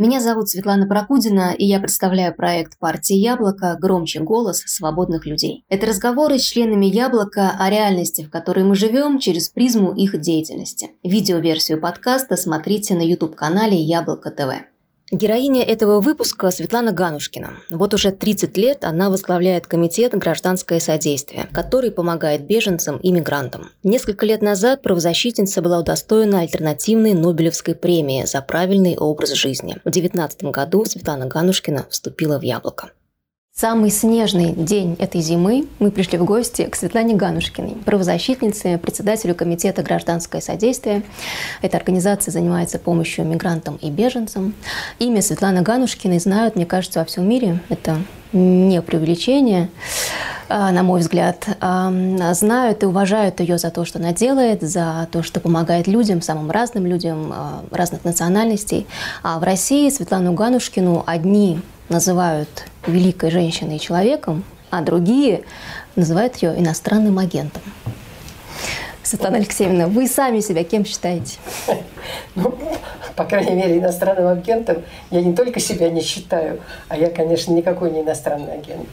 Меня зовут Светлана Прокудина, и я представляю проект партии «Яблоко. Громче голос свободных людей». Это разговоры с членами «Яблока» о реальности, в которой мы живем, через призму их деятельности. Видеоверсию подкаста смотрите на YouTube-канале «Яблоко ТВ». Героиня этого выпуска Светлана Ганушкина. Вот уже 30 лет она возглавляет комитет «Гражданское содействие», который помогает беженцам и мигрантам. Несколько лет назад правозащитница была удостоена альтернативной Нобелевской премии за правильный образ жизни. В 2019 году Светлана Ганушкина вступила в «Яблоко». Самый снежный день этой зимы мы пришли в гости к Светлане Ганушкиной, правозащитнице, председателю комитета «Гражданское содействие». Эта организация занимается помощью мигрантам и беженцам. Имя Светланы Ганушкиной знают, мне кажется, во всем мире. Это не преувеличение, а, на мой взгляд. А, знают и уважают ее за то, что она делает, за то, что помогает людям, самым разным людям, а, разных национальностей. А в России Светлану Ганушкину одни называют великой женщиной и человеком, а другие называют ее иностранным агентом. Светлана Алексеевна, вы сами себя кем считаете? Ну, по крайней мере, иностранным агентом я не только себя не считаю, а я, конечно, никакой не иностранный агент.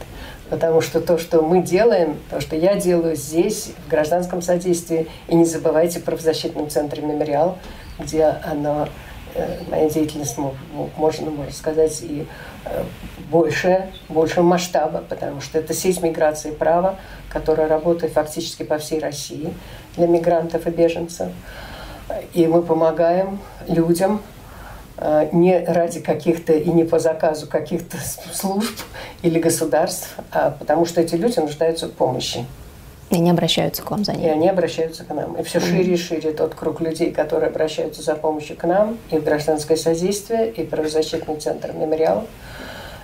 Потому что то, что мы делаем, то, что я делаю здесь, в гражданском содействии, и не забывайте про правозащитном центре «Мемориал», где оно, э, моя деятельность, можно, можно сказать, и больше, большего масштаба, потому что это сеть миграции права, которая работает фактически по всей России для мигрантов и беженцев. И мы помогаем людям э, не ради каких-то и не по заказу каких-то служб или государств, а потому что эти люди нуждаются в помощи. И они обращаются к вам за ней. И они обращаются к нам. И все шире и шире тот круг людей, которые обращаются за помощью к нам, и в гражданское содействие, и правозащитный центр «Мемориал».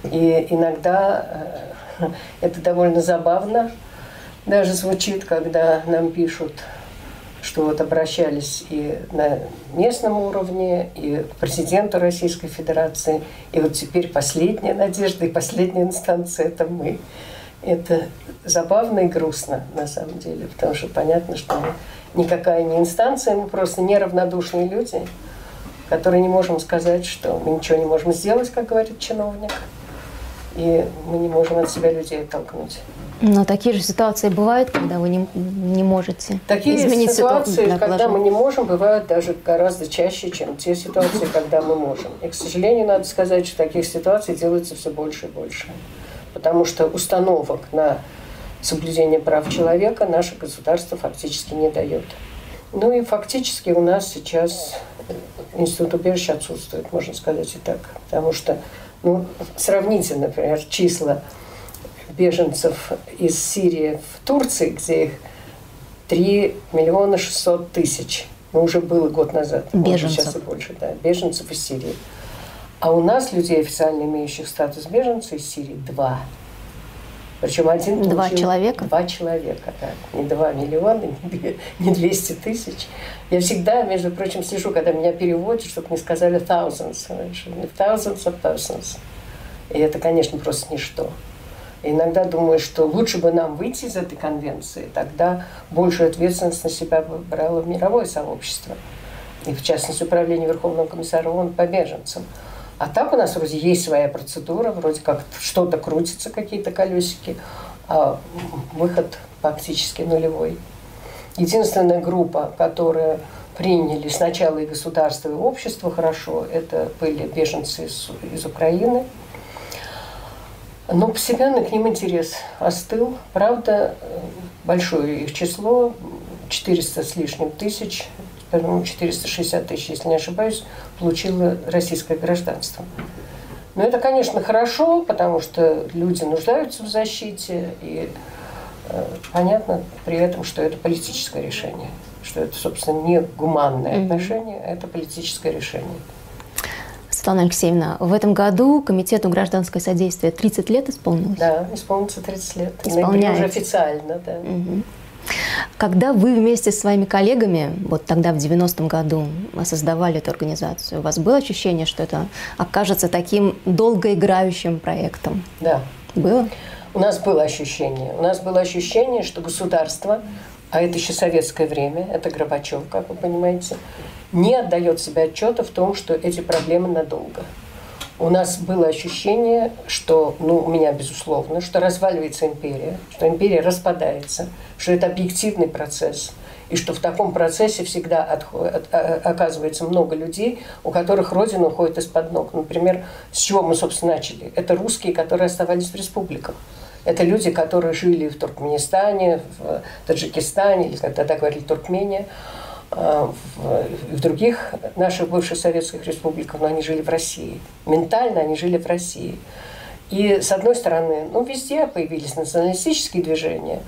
И иногда э, это довольно забавно даже звучит, когда нам пишут, что вот обращались и на местном уровне, и к президенту Российской Федерации, и вот теперь последняя надежда и последняя инстанция – это мы. Это забавно и грустно, на самом деле, потому что понятно, что мы никакая не инстанция, мы просто неравнодушные люди, которые не можем сказать, что мы ничего не можем сделать, как говорит чиновник – и мы не можем от себя людей оттолкнуть. Но такие же ситуации бывают, когда вы не, не можете такие изменить ситуации, ситуацию, когда мы не можем, бывают даже гораздо чаще, чем те ситуации, когда мы можем. И, к сожалению, надо сказать, что таких ситуаций делается все больше и больше. Потому что установок на соблюдение прав человека наше государство фактически не дает. Ну и фактически у нас сейчас институт убежища отсутствует, можно сказать и так. Потому что ну, сравните, например, числа беженцев из Сирии в Турции, где их 3 миллиона 600 тысяч. Ну, уже было год назад. Беженцев. Может, сейчас и больше, да. Беженцев из Сирии. А у нас людей, официально имеющих статус беженца из Сирии, два. Причем один получил... Два человека? Два человека, да. Не два миллиона, не двести тысяч. Я всегда, между прочим, слежу, когда меня переводят, чтобы не сказали thousands. Thousands of persons. И это, конечно, просто ничто. И иногда думаю, что лучше бы нам выйти из этой конвенции, тогда большую ответственность на себя брало мировое сообщество. И, в частности, Управление Верховного комиссара ООН по беженцам. А так у нас вроде есть своя процедура, вроде как что-то крутится, какие-то колесики, а выход практически нулевой. Единственная группа, которая приняли сначала и государство, и общество хорошо, это были беженцы из, из Украины. Но постепенно к ним интерес остыл. Правда, большое их число, 400 с лишним тысяч, по-моему, 460 тысяч, если не ошибаюсь, получило российское гражданство. Но это, конечно, хорошо, потому что люди нуждаются в защите, и э, понятно при этом, что это политическое решение, что это, собственно, не гуманное mm-hmm. отношение, а это политическое решение. Светлана Алексеевна, в этом году Комитету гражданское содействие 30 лет исполнилось? Да, исполнится 30 лет. Исполняется. уже официально, да. Угу. Когда вы вместе с своими коллегами, вот тогда в 90-м году, создавали эту организацию, у вас было ощущение, что это окажется таким долгоиграющим проектом? Да. Было? У нас было ощущение. У нас было ощущение, что государство, а это еще советское время, это Горбачев, как вы понимаете, не отдает себе отчета в том, что эти проблемы надолго. У нас было ощущение, что, ну, у меня безусловно, что разваливается империя, что империя распадается, что это объективный процесс, и что в таком процессе всегда отходит, а, оказывается много людей, у которых родина уходит из-под ног. Например, с чего мы, собственно, начали? Это русские, которые оставались в республиках. Это люди, которые жили в Туркменистане, в Таджикистане, или как тогда говорили Туркмения, в, в других наших бывших советских республиках, но они жили в России. Ментально они жили в России. И, с одной стороны, ну, везде появились националистические движения,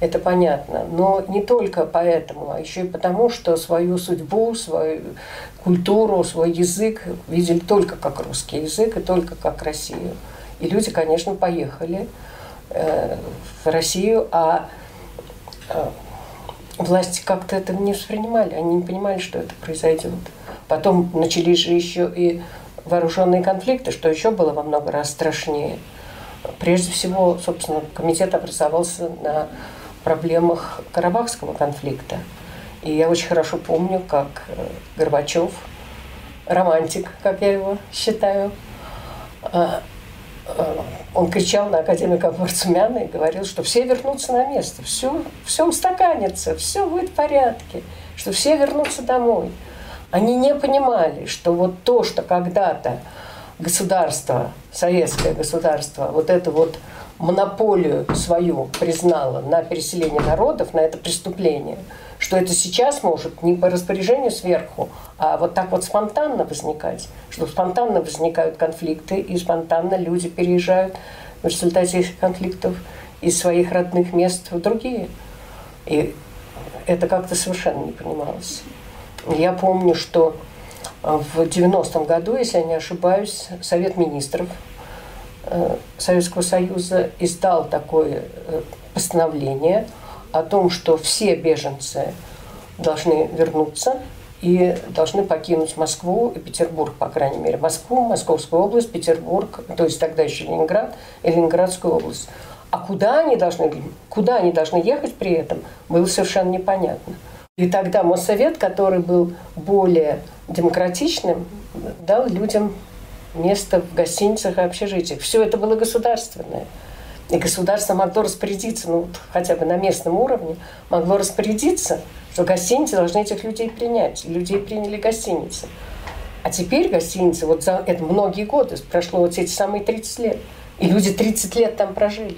это понятно, но не только поэтому, а еще и потому, что свою судьбу, свою культуру, свой язык видели только как русский язык и только как Россию. И люди, конечно, поехали э, в Россию, а э, власти как-то это не воспринимали, они не понимали, что это произойдет. Потом начались же еще и вооруженные конфликты, что еще было во много раз страшнее. Прежде всего, собственно, комитет образовался на проблемах Карабахского конфликта. И я очень хорошо помню, как э, Горбачев, романтик, как я его считаю, а, он кричал на академика Варцумяна и говорил, что все вернутся на место, все, все устаканится, все будет в порядке, что все вернутся домой. Они не понимали, что вот то, что когда-то государство, советское государство, вот это вот монополию свою признало на переселение народов, на это преступление – что это сейчас может не по распоряжению сверху, а вот так вот спонтанно возникать, что спонтанно возникают конфликты, и спонтанно люди переезжают в результате этих конфликтов из своих родных мест в другие. И это как-то совершенно не понималось. Я помню, что в 90-м году, если я не ошибаюсь, Совет министров Советского Союза издал такое э, постановление – о том, что все беженцы должны вернуться и должны покинуть Москву и Петербург, по крайней мере. Москву, Московскую область, Петербург, то есть тогда еще Ленинград и Ленинградскую область. А куда они должны, куда они должны ехать при этом, было совершенно непонятно. И тогда Моссовет, который был более демократичным, дал людям место в гостиницах и общежитиях. Все это было государственное. И государство могло распорядиться, ну, хотя бы на местном уровне, могло распорядиться, что гостиницы должны этих людей принять. Людей приняли гостиницы. А теперь гостиницы, вот за это многие годы, прошло вот эти самые 30 лет. И люди 30 лет там прожили.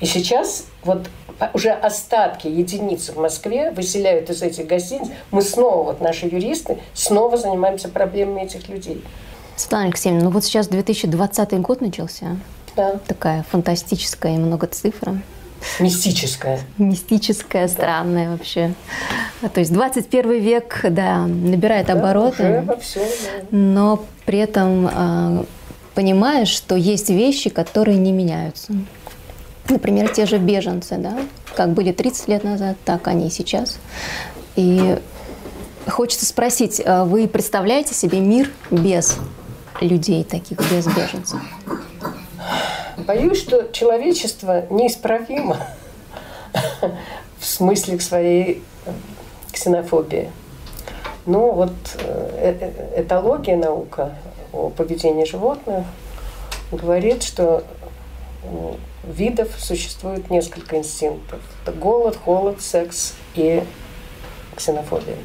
И сейчас вот уже остатки единиц в Москве выселяют из этих гостиниц. Мы снова, вот наши юристы, снова занимаемся проблемами этих людей. Светлана Алексеевна, ну вот сейчас 2020 год начался. Да. Такая фантастическая и много цифр. Мистическая. Мистическая, странная вообще. То есть 21 век, да, набирает да, обороты. Уже во всем, да. Но при этом э, понимаешь, что есть вещи, которые не меняются. Например, те же беженцы, да, как были 30 лет назад, так они и сейчас. И хочется спросить, а вы представляете себе мир без людей таких, без беженцев? Боюсь, что человечество неисправимо в смысле своей ксенофобии. Ну вот э, э, этология наука о поведении животных говорит, что видов существует несколько инстинктов. Это голод, холод, секс и ксенофобия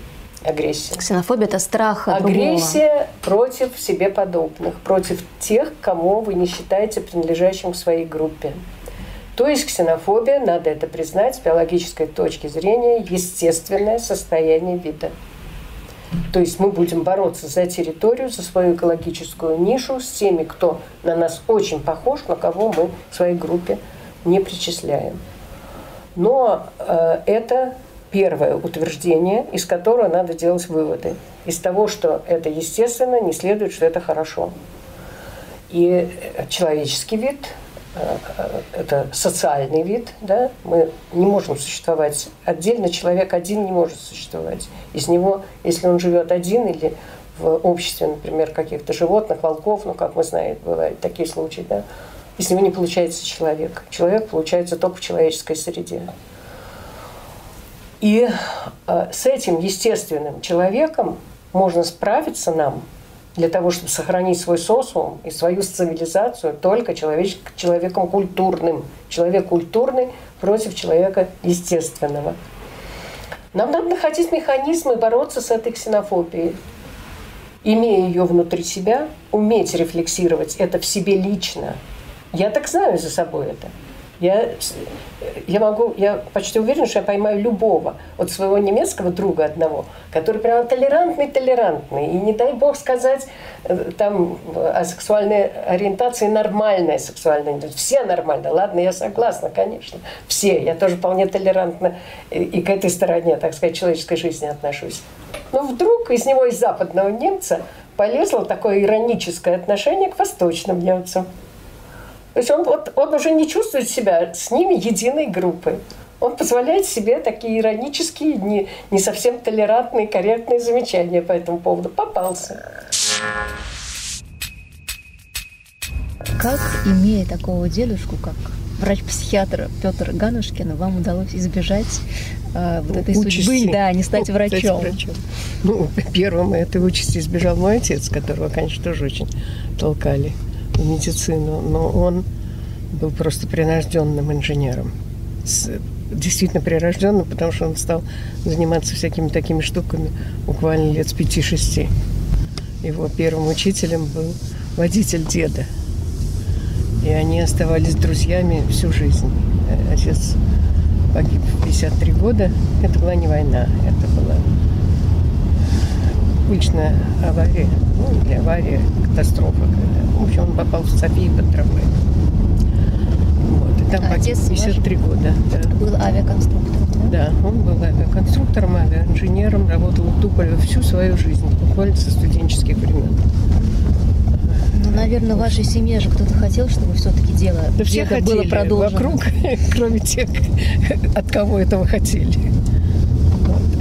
агрессия. Ксенофобия – это страх Агрессия другого. против себе подобных, против тех, кому вы не считаете принадлежащим к своей группе. То есть ксенофобия, надо это признать, с биологической точки зрения, естественное состояние вида. То есть мы будем бороться за территорию, за свою экологическую нишу с теми, кто на нас очень похож, но кого мы в своей группе не причисляем. Но э, это первое утверждение, из которого надо делать выводы. Из того, что это естественно, не следует, что это хорошо. И человеческий вид э, это социальный вид, да, мы не можем существовать отдельно, человек один не может существовать. Из него, если он живет один или в обществе, например, каких-то животных, волков, ну, как мы знаем, бывают такие случаи, да, из него не получается человек. Человек получается только в человеческой среде. И э, с этим естественным человеком можно справиться нам для того, чтобы сохранить свой социум и свою цивилизацию только человек, человеком культурным. Человек культурный против человека естественного. Нам надо находить механизмы бороться с этой ксенофобией. Имея ее внутри себя, уметь рефлексировать это в себе лично. Я так знаю за собой это. Я, я могу, я почти уверена, что я поймаю любого от своего немецкого друга одного, который прямо толерантный-толерантный. И не дай бог сказать э, там о сексуальной ориентации нормальная сексуальная Все нормально. Ладно, я согласна, конечно. Все. Я тоже вполне толерантно и к этой стороне, так сказать, человеческой жизни отношусь. Но вдруг из него, из западного немца, полезло такое ироническое отношение к восточным немцам. То есть он, вот, он уже не чувствует себя с ними единой группой. Он позволяет себе такие иронические, не, не совсем толерантные, корректные замечания по этому поводу. Попался. Как, имея такого дедушку, как врач-психиатр Петр Ганушкин, вам удалось избежать э, вот этой участи. судьбы, да, не стать врачом? врачом? Ну, первым этой участи избежал мой отец, которого, конечно, тоже очень толкали медицину, но он был просто прирожденным инженером. С, действительно прирожденным, потому что он стал заниматься всякими такими штуками буквально лет с пяти-шести. Его первым учителем был водитель деда. И они оставались друзьями всю жизнь. Отец погиб в 53 года. Это была не война, это была обычная авария. Ну, или авария, катастрофа. Когда, в общем, он попал в Софии под трамвай. Вот. И там а погиб 53 года. Да. Был авиаконструктором, да? Да, он был авиаконструктором, авиаинженером, работал в Туполе всю свою жизнь, буквально со студенческих времен. Ну, наверное, в вашей семье же кто-то хотел, чтобы все-таки дело да все хотели было продолжено. вокруг, кроме тех, от кого этого хотели.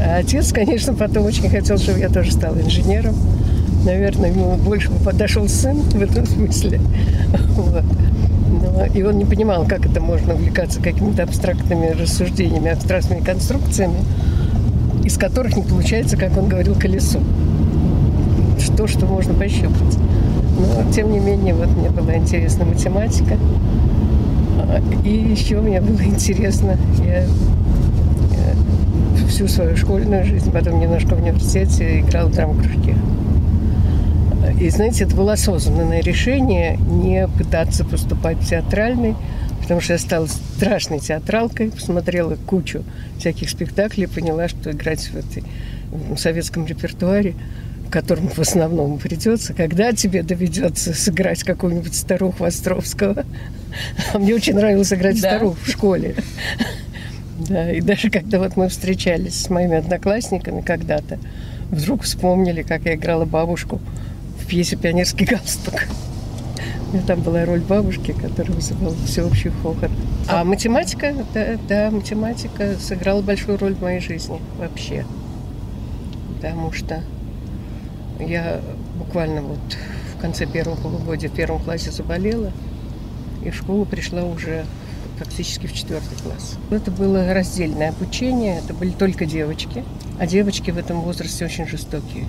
А отец, конечно, потом очень хотел, чтобы я тоже стала инженером. Наверное, ему больше подошел сын в этом смысле. Вот. Но, и он не понимал, как это можно увлекаться какими-то абстрактными рассуждениями, абстрактными конструкциями, из которых не получается, как он говорил, колесо. То, что можно пощупать. Но, тем не менее, вот мне была интересна математика. И еще мне было интересно, я всю свою школьную жизнь, потом немножко в университете играл в драм-кружке. И, знаете, это было осознанное решение не пытаться поступать в театральный, потому что я стала страшной театралкой, посмотрела кучу всяких спектаклей, поняла, что играть в, этой, в советском репертуаре, в котором в основном придется, когда тебе доведется сыграть какую-нибудь старуху Островского. А мне очень нравилось играть да. старуху в школе. Да, и даже когда вот мы встречались с моими одноклассниками когда-то, вдруг вспомнили, как я играла бабушку пьесе «Пионерский галстук». У меня там была роль бабушки, которая вызывала всеобщий хохот. А математика, да, да, математика сыграла большую роль в моей жизни вообще. Потому что я буквально вот в конце первого полугодия в первом классе заболела, и в школу пришла уже практически в четвертый класс. Это было раздельное обучение, это были только девочки, а девочки в этом возрасте очень жестокие.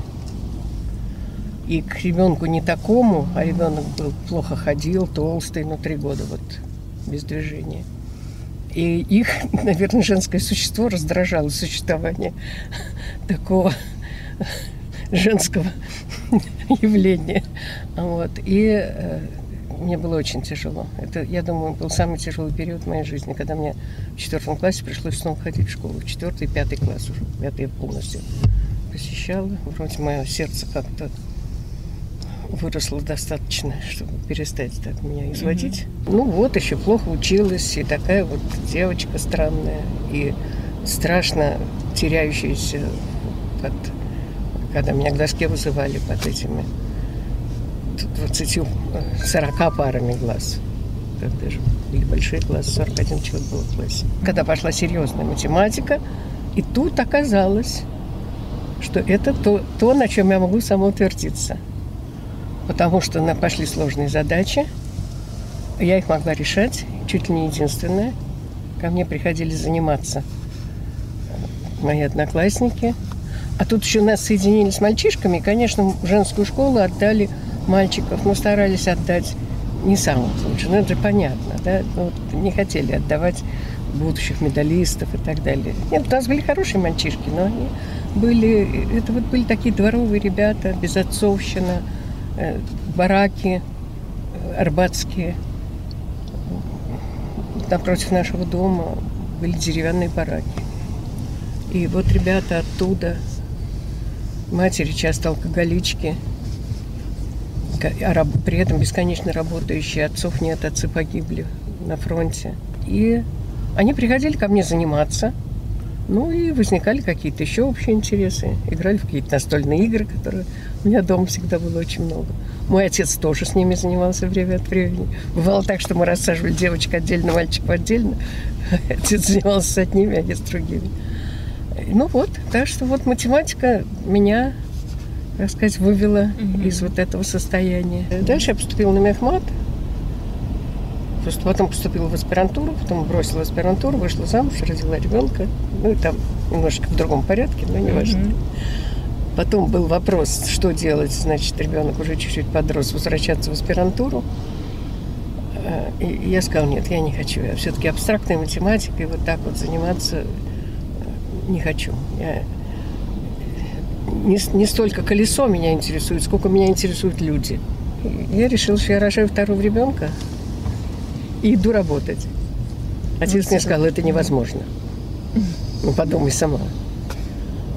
И к ребенку не такому, а ребенок был плохо ходил, толстый, но три года вот без движения. И их, наверное, женское существо раздражало существование такого женского явления. Вот. И э, мне было очень тяжело. Это, я думаю, был самый тяжелый период в моей жизни, когда мне в четвертом классе пришлось снова ходить в школу. Четвертый, пятый класс уже. Пятый я полностью посещала. Вроде мое сердце как-то выросло достаточно, чтобы перестать так меня изводить. Mm-hmm. Ну вот, еще плохо училась, и такая вот девочка странная, и страшно теряющаяся, под, когда меня к доске вызывали под этими 20-40 парами глаз. Так даже были большие классы, 41 человек было в классе. Когда пошла серьезная математика, и тут оказалось, что это то, то на чем я могу самоутвердиться. Потому что на, пошли сложные задачи, я их могла решать, чуть ли не единственная. Ко мне приходили заниматься мои одноклассники. А тут еще нас соединили с мальчишками. Конечно, в женскую школу отдали мальчиков. Мы старались отдать не самых лучших. Ну, это же понятно, да? Ну, вот не хотели отдавать будущих медалистов и так далее. Нет, у нас были хорошие мальчишки, но они были... Это вот были такие дворовые ребята, безотцовщина, э, бараки э, арбатские. Напротив нашего дома были деревянные бараки. И вот ребята оттуда, матери часто алкоголички, а при этом бесконечно работающие, отцов нет, отцы погибли на фронте. И они приходили ко мне заниматься, ну и возникали какие-то еще общие интересы. Играли в какие-то настольные игры, которые у меня дома всегда было очень много. Мой отец тоже с ними занимался время от времени. Бывало так, что мы рассаживали девочек отдельно, мальчиков отдельно. Отец занимался с одними, а я с другими. Ну вот, так что вот математика меня, так сказать, вывела угу. из вот этого состояния. Дальше я поступила на мехмат. Просто потом поступила в аспирантуру, потом бросила аспирантуру, вышла замуж, родила ребенка. Ну и там немножко в другом порядке, но не важно. Угу. Потом был вопрос, что делать, значит, ребенок уже чуть-чуть подрос, возвращаться в аспирантуру. Э, и я сказала, нет, я не хочу. Я все-таки абстрактной математикой вот так вот заниматься э, не хочу. Я... Не, не столько колесо меня интересует, сколько меня интересуют люди. Я решила, что я рожаю второго ребенка и иду работать. Отец мне сказал, это невозможно. Ну, подумай сама.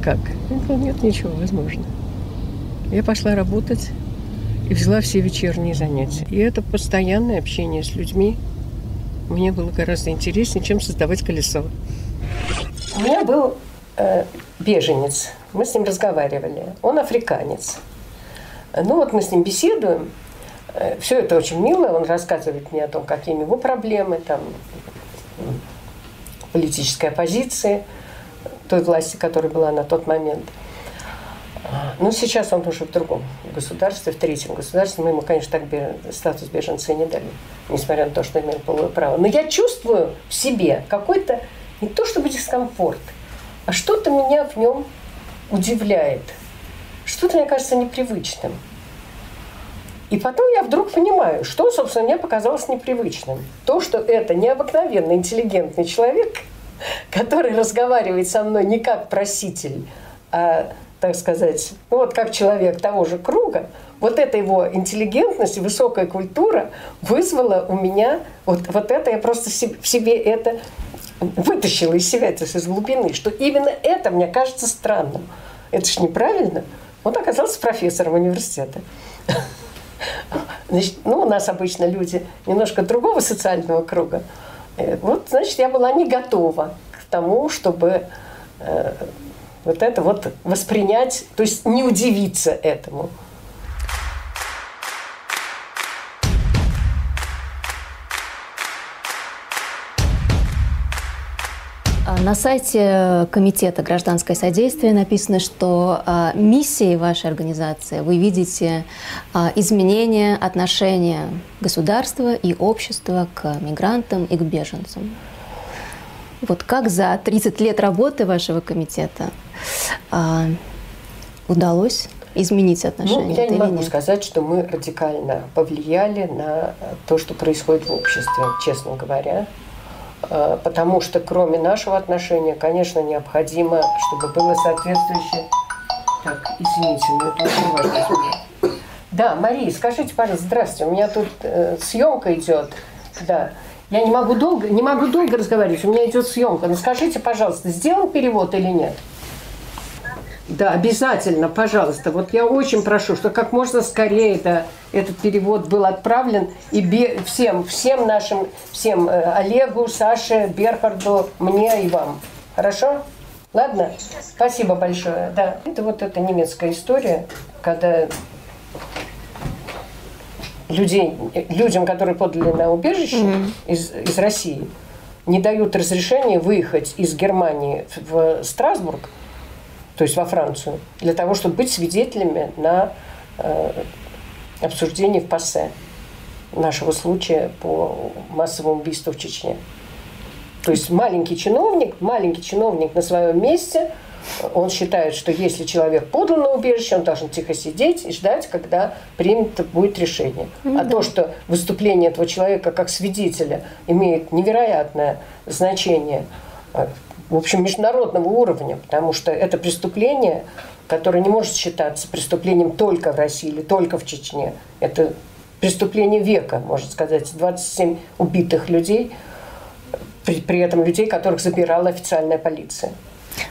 Как? Говорю, нет, ничего, возможно. Я пошла работать и взяла все вечерние занятия. И это постоянное общение с людьми мне было гораздо интереснее, чем создавать колесо. У меня был э, беженец. Мы с ним разговаривали. Он африканец. Ну вот мы с ним беседуем. Э, все это очень мило. Он рассказывает мне о том, какие у него проблемы, там, политической оппозиции той власти, которая была на тот момент. Ну, сейчас он уже в другом государстве, в третьем государстве. Мы ему, конечно, так статус беженца не дали, несмотря на то, что имел полное право. Но я чувствую в себе какой-то, не то чтобы дискомфорт, а что-то меня в нем удивляет. Что-то, мне кажется, непривычным. И потом я вдруг понимаю, что, собственно, мне показалось непривычным. То, что это необыкновенно интеллигентный человек – который разговаривает со мной не как проситель, а, так сказать, ну вот как человек того же круга, вот эта его интеллигентность высокая культура вызвала у меня вот, вот это, я просто в себе это вытащила из себя, это из глубины, что именно это мне кажется странным. Это же неправильно. Он оказался профессором университета. Значит, ну, у нас обычно люди немножко другого социального круга. Э, вот, значит, я была не готова к тому, чтобы э, вот это вот воспринять, то есть не удивиться этому. На сайте Комитета гражданское содействие написано, что а, миссией вашей организации вы видите а, изменение отношения государства и общества к мигрантам и к беженцам. Вот как за 30 лет работы вашего комитета а, удалось изменить отношения? Ну, я не могу нет? сказать, что мы радикально повлияли на то, что происходит в обществе, честно говоря. Э, потому что кроме нашего отношения, конечно, необходимо, чтобы было соответствующее... Так, извините, но это очень важно. Да, Мария, скажите, пожалуйста, здравствуйте, у меня тут э, съемка идет. Да. Я не могу долго, не могу долго разговаривать, у меня идет съемка. Но скажите, пожалуйста, сделан перевод или нет? Да, обязательно, пожалуйста. Вот я очень прошу, что как можно скорее это, этот перевод был отправлен и бе, всем, всем нашим, всем э, Олегу, Саше, Берхарду, мне и вам. Хорошо? Ладно? Спасибо большое. Да, это вот эта немецкая история, когда людей, людям, которые подали на убежище mm-hmm. из, из России, не дают разрешения выехать из Германии в Страсбург, то есть во Францию, для того, чтобы быть свидетелями на э, обсуждении в ПАСЕ нашего случая по массовому убийству в Чечне. То есть маленький чиновник, маленький чиновник на своем месте он считает, что если человек подал на убежище, он должен тихо сидеть и ждать, когда принято будет решение. Ну, а да. то, что выступление этого человека как свидетеля имеет невероятное значение, э, в общем, международного уровня, потому что это преступление, которое не может считаться преступлением только в России или только в Чечне. Это преступление века, можно сказать. 27 убитых людей, при, при этом людей, которых забирала официальная полиция.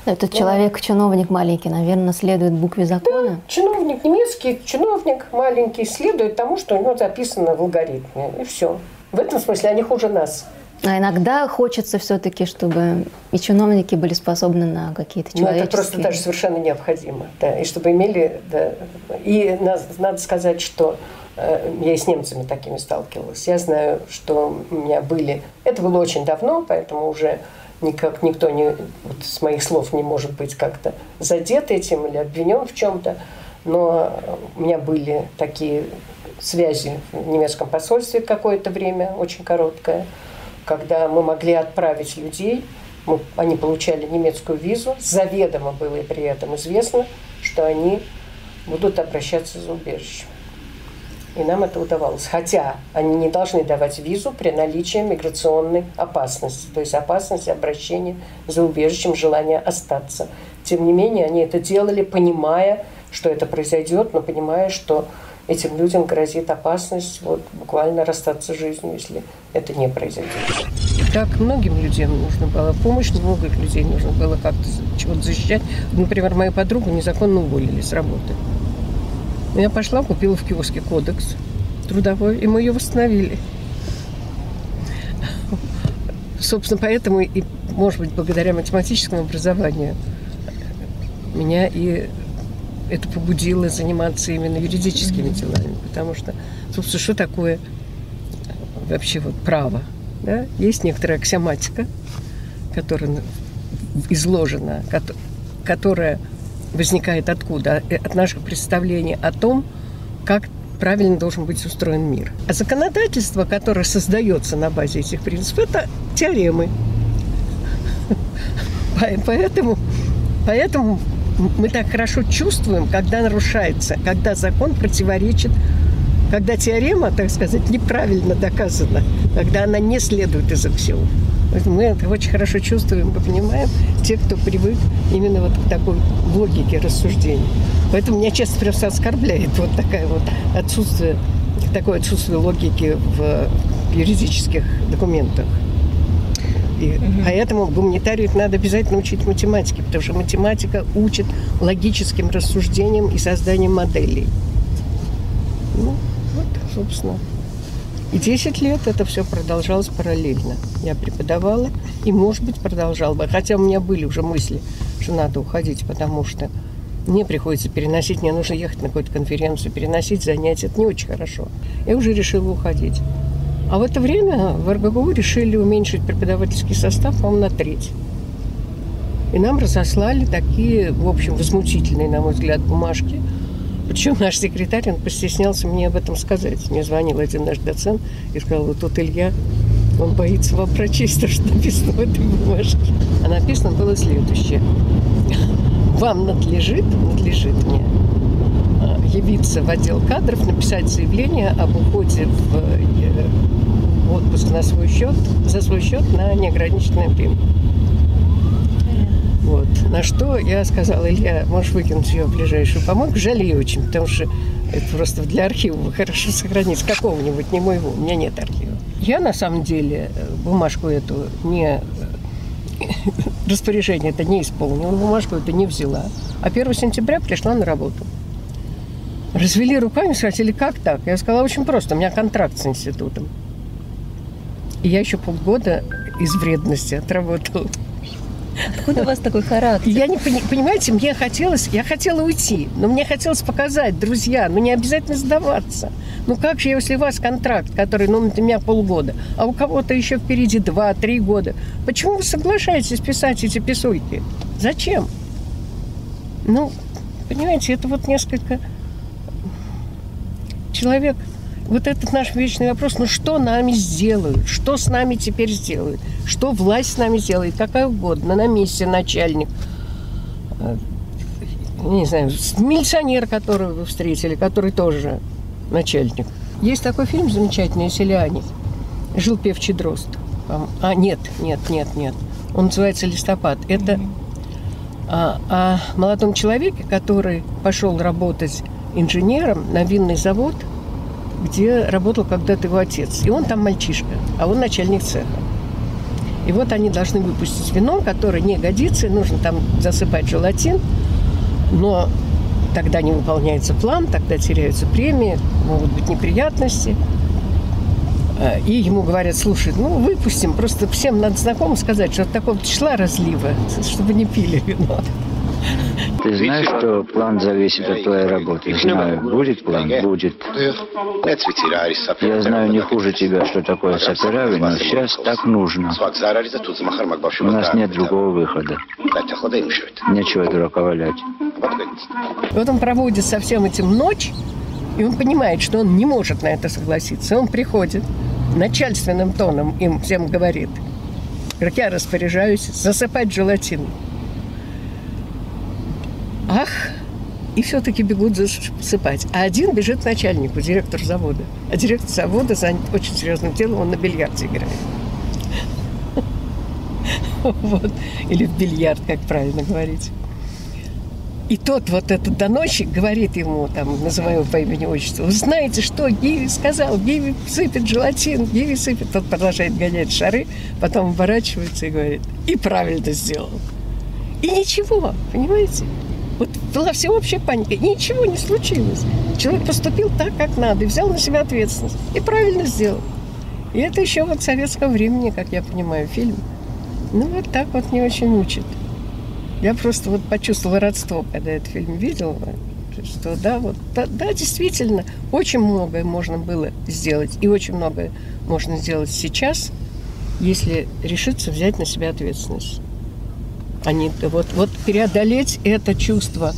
Этот да. человек, чиновник маленький, наверное, следует букве закона? Да, чиновник немецкий, чиновник маленький, следует тому, что у него записано в алгоритме. И все. В этом смысле они хуже нас. А иногда хочется все-таки, чтобы и чиновники были способны на какие-то человеческие... Ну, это просто даже совершенно необходимо. Да. И чтобы имели... Да. И надо сказать, что э, я и с немцами такими сталкивалась. Я знаю, что у меня были... Это было очень давно, поэтому уже никак никто не, вот с моих слов не может быть как-то задет этим или обвинен в чем-то. Но у меня были такие связи в немецком посольстве какое-то время, очень короткое – когда мы могли отправить людей, мы, они получали немецкую визу, заведомо было и при этом известно, что они будут обращаться за убежищем. И нам это удавалось. Хотя они не должны давать визу при наличии миграционной опасности, то есть опасности обращения за убежищем, желания остаться. Тем не менее, они это делали, понимая, что это произойдет, но понимая, что этим людям грозит опасность вот, буквально расстаться с жизнью, если это не произойдет. Так многим людям нужна была помощь, много людей нужно было как-то чего-то защищать. Например, мою подругу незаконно уволили с работы. Я пошла, купила в киоске кодекс трудовой, и мы ее восстановили. Собственно, поэтому и, может быть, благодаря математическому образованию меня и это побудило заниматься именно юридическими делами, потому что, собственно, что такое вообще вот право? Да? Есть некоторая аксиоматика, которая изложена, которая возникает откуда? Э, от наших представлений о том, как правильно должен быть устроен мир. А законодательство, которое создается на базе этих принципов, это теоремы. Поэтому, поэтому мы так хорошо чувствуем, когда нарушается, когда закон противоречит, когда теорема, так сказать, неправильно доказана, когда она не следует из аксиом. Мы это очень хорошо чувствуем, мы понимаем, те, кто привык именно вот к такой логике рассуждений. Поэтому меня часто просто оскорбляет вот такая вот отсутствие, такое отсутствие логики в юридических документах. И угу. Поэтому гуманитарию надо обязательно учить математике, потому что математика учит логическим рассуждением и созданием моделей. Ну, вот, собственно. И 10 лет это все продолжалось параллельно. Я преподавала и, может быть, продолжала бы. Хотя у меня были уже мысли, что надо уходить, потому что мне приходится переносить, мне нужно ехать на какую-то конференцию, переносить занятия. Это не очень хорошо. Я уже решила уходить. А в это время в РГГУ решили уменьшить преподавательский состав, по-моему, на треть. И нам разослали такие, в общем, возмутительные, на мой взгляд, бумажки. Причем наш секретарь, он постеснялся мне об этом сказать. Мне звонил один наш доцент и сказал, вот тут Илья, он боится вам прочесть то, что написано в этой бумажке. А написано было следующее. Вам надлежит, надлежит мне явиться в отдел кадров, написать заявление об уходе в э, отпуск на свой счет, за свой счет на неограниченное время. Вот. На что я сказала, Илья, можешь выкинуть ее в ближайшую помойку. Жалею очень, потому что это просто для архива хорошо сохранить. Какого-нибудь, не моего, у меня нет архива. Я на самом деле бумажку эту не распоряжение это не исполнила, бумажку это не взяла. А 1 сентября пришла на работу. Развели руками, спросили, как так? Я сказала, очень просто, у меня контракт с институтом. И я еще полгода из вредности отработала. Откуда у вас такой характер? Я не понимаете, мне хотелось, я хотела уйти, но мне хотелось показать, друзья, ну не обязательно сдаваться. Ну как же, если у вас контракт, который, ну, у меня полгода, а у кого-то еще впереди два-три года, почему вы соглашаетесь писать эти писульки? Зачем? Ну, понимаете, это вот несколько... Человек вот этот наш вечный вопрос, ну что нами сделают, что с нами теперь сделают, что власть с нами сделает, какая угодно, на месте начальник, э, не знаю, милиционер, которого вы встретили, который тоже начальник. Есть такой фильм замечательный «Селяне». Жил певчий дрозд. А, нет, нет, нет, нет. Он называется «Листопад». Это о, о молодом человеке, который пошел работать инженером на винный завод, где работал когда-то его отец. И он там мальчишка, а он начальник цеха. И вот они должны выпустить вино, которое не годится, нужно там засыпать желатин, но тогда не выполняется план, тогда теряются премии, могут быть неприятности. Э, и ему говорят, слушай, ну выпустим, просто всем надо знакомым сказать, что от такого числа разлива, чтобы не пили вино. Ты знаешь, что план зависит от твоей работы? Знаю. Будет план? Будет. Я знаю не хуже тебя, что такое саперави, но сейчас так нужно. У нас нет другого выхода. Нечего дурака валять. Вот он проводит со всем этим ночь, и он понимает, что он не может на это согласиться. Он приходит, начальственным тоном им всем говорит, как я распоряжаюсь, засыпать желатин. Ах, и все-таки бегут засыпать. А один бежит к начальнику, директор завода. А директор завода занят очень серьезным делом, он на бильярде играет. Вот. Или в бильярд, как правильно говорить. И тот вот этот доносчик говорит ему, там, называю его по имени отчеству, вы знаете, что Гиви сказал? Гиви сыпет желатин, Гиви сыпет. Тот продолжает гонять шары, потом оборачивается и говорит, и правильно сделал. И ничего, понимаете? Вот была всеобщая паника, ничего не случилось. Человек поступил так, как надо, и взял на себя ответственность. И правильно сделал. И это еще вот советского времени, как я понимаю, фильм. Ну, вот так вот не очень учит. Я просто вот почувствовала родство, когда этот фильм видела, что да, вот, да, да, действительно, очень многое можно было сделать, и очень многое можно сделать сейчас, если решиться взять на себя ответственность. Не вот, вот преодолеть это чувство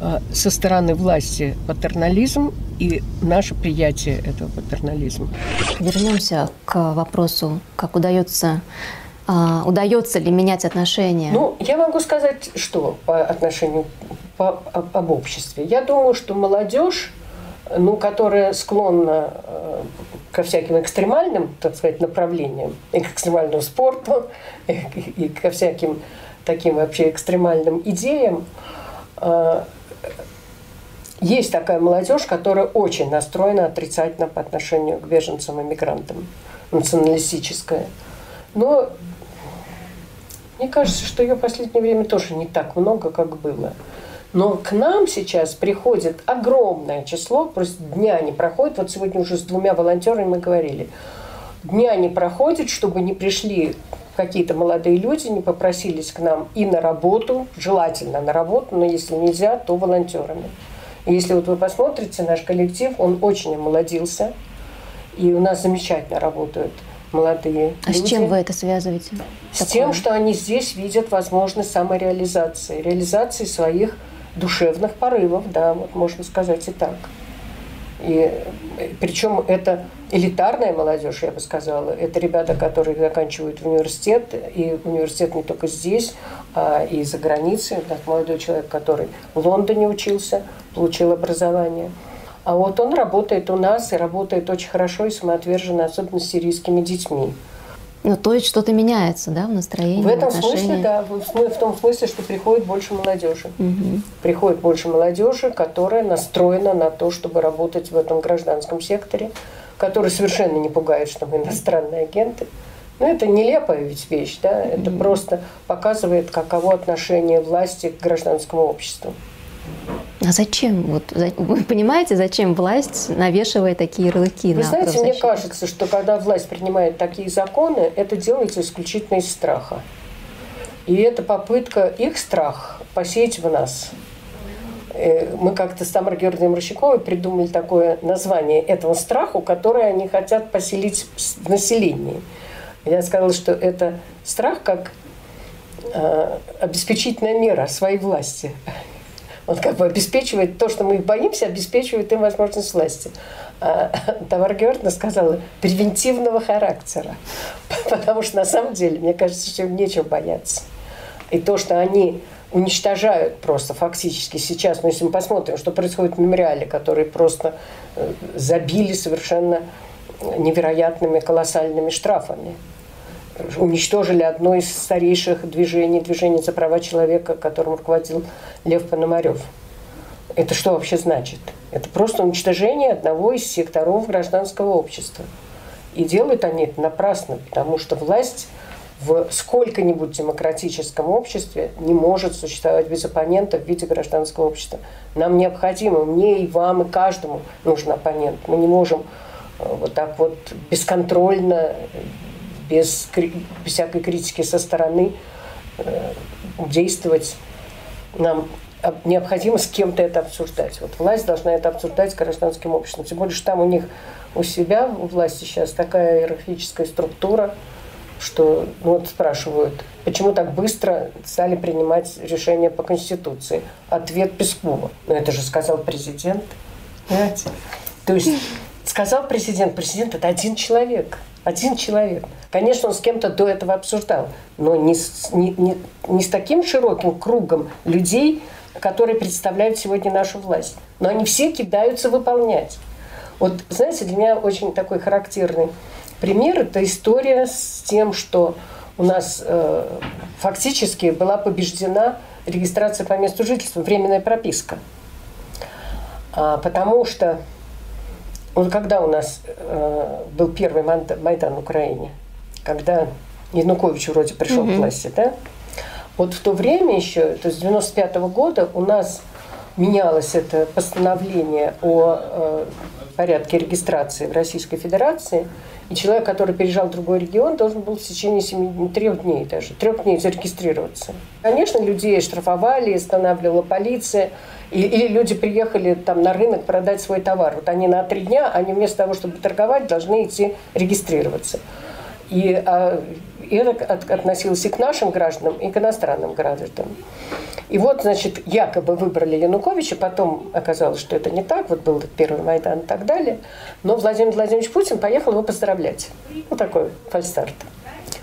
э, со стороны власти патернализм и наше приятие этого патернализма. Вернемся к вопросу, как удается а, удается ли менять отношения? Ну, я могу сказать, что по отношению по, об, об обществе. Я думаю, что молодежь, ну, которая склонна э, ко всяким экстремальным, так сказать, направлениям, и к экстремальному спорту, и, и ко всяким таким вообще экстремальным идеям, э, есть такая молодежь, которая очень настроена отрицательно по отношению к беженцам и мигрантам, националистическая. Но мне кажется, что ее в последнее время тоже не так много, как было. Но к нам сейчас приходит огромное число, просто дня не проходит. Вот сегодня уже с двумя волонтерами мы говорили. Дня не проходит, чтобы не пришли какие-то молодые люди, не попросились к нам и на работу, желательно на работу, но если нельзя, то волонтерами. И если вот вы посмотрите наш коллектив, он очень омолодился, и у нас замечательно работают – молодые А люди. с чем вы это связываете? С такое? тем, что они здесь видят возможность самореализации, реализации своих душевных порывов, да, вот можно сказать и так. И причем это элитарная молодежь, я бы сказала. Это ребята, которые заканчивают университет, и университет не только здесь, а и за границей. У молодой человек, который в Лондоне учился, получил образование – а вот он работает у нас и работает очень хорошо и самоотверженно, особенно с сирийскими детьми. Ну, то есть что-то меняется, да, в настроении, В этом в смысле, да, в, в том смысле, что приходит больше молодежи. Угу. Приходит больше молодежи, которая настроена на то, чтобы работать в этом гражданском секторе, который совершенно не пугает, что мы иностранные агенты. Ну, это нелепая ведь вещь, да, это просто показывает, каково отношение власти к гражданскому обществу. А зачем? Вот, вы понимаете, зачем власть навешивает такие ярлыки Вы на знаете, мне кажется, что когда власть принимает такие законы, это делается исключительно из страха. И это попытка их страх посеять в нас. Э, мы как-то с Тамарой Георгиевной Морщаковой придумали такое название этому страху, которое они хотят поселить в населении. Я сказала, что это страх как э, обеспечительная мера своей власти. Он как бы обеспечивает то, что мы боимся, обеспечивает им возможность власти. А Тамара Георгиевна сказала превентивного характера. Потому что на самом деле, мне кажется, что им нечего бояться. И то, что они уничтожают просто фактически сейчас. Но если мы посмотрим, что происходит в мемориале, который просто э, забили совершенно невероятными колоссальными штрафами. Уничтожили одно из старейших движений, движение за права человека, которым руководил Лев Пономарев. Это что вообще значит? Это просто уничтожение одного из секторов гражданского общества. И делают они это напрасно, потому что власть в сколько-нибудь демократическом обществе не может существовать без оппонента в виде гражданского общества. Нам необходимо, мне и вам, и каждому нужен оппонент. Мы не можем э, вот так вот бесконтрольно, без, без всякой критики со стороны э, действовать. Нам необходимо с кем-то это обсуждать. Вот власть должна это обсуждать с гражданским обществом. Тем более, что там у них у себя, у власти сейчас такая иерархическая структура – что вот спрашивают, почему так быстро стали принимать решения по Конституции? Ответ Пескова. Ну это же сказал президент. Понимаете? То есть сказал президент, президент это один человек. Один человек. Конечно, он с кем-то до этого обсуждал, но не с, не, не, не с таким широким кругом людей, которые представляют сегодня нашу власть. Но они все кидаются выполнять. Вот, знаете, для меня очень такой характерный пример – это история с тем, что у нас э, фактически была побеждена регистрация по месту жительства, временная прописка. А, потому что вот когда у нас э, был первый Майдан в Украине, когда Янукович вроде пришел mm-hmm. к власти, да? Вот в то время еще, то есть с 95 -го года у нас менялось это постановление о э, порядке регистрации в Российской Федерации, и человек, который переезжал в другой регион, должен был в течение 7, 3 дней даже, трех дней зарегистрироваться. Конечно, людей штрафовали, останавливала полиция, и, или люди приехали там на рынок продать свой товар. Вот они на три дня, они вместо того, чтобы торговать, должны идти регистрироваться. И а, и это относилось и к нашим гражданам, и к иностранным гражданам. И вот, значит, якобы выбрали Януковича, потом оказалось, что это не так, вот был первый Майдан и так далее. Но Владимир Владимирович Путин поехал его поздравлять. Вот такой фальстарт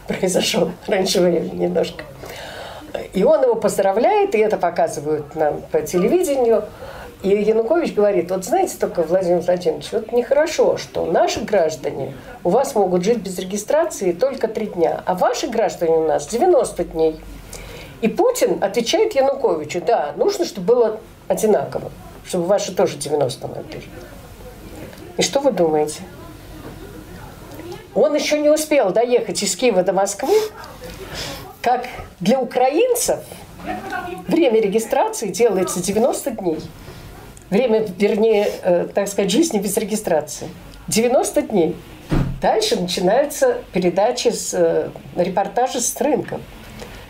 произошел раньше времени немножко. И он его поздравляет, и это показывают нам по телевидению. И Янукович говорит, вот знаете только, Владимир Владимирович, вот нехорошо, что наши граждане у вас могут жить без регистрации только три дня, а ваши граждане у нас 90 дней. И Путин отвечает Януковичу, да, нужно, чтобы было одинаково, чтобы ваши тоже 90 были. И что вы думаете? Он еще не успел доехать из Киева до Москвы, как для украинцев время регистрации делается 90 дней время, вернее, э, так сказать, жизни без регистрации. 90 дней. Дальше начинаются передачи с э, репортажи с рынком.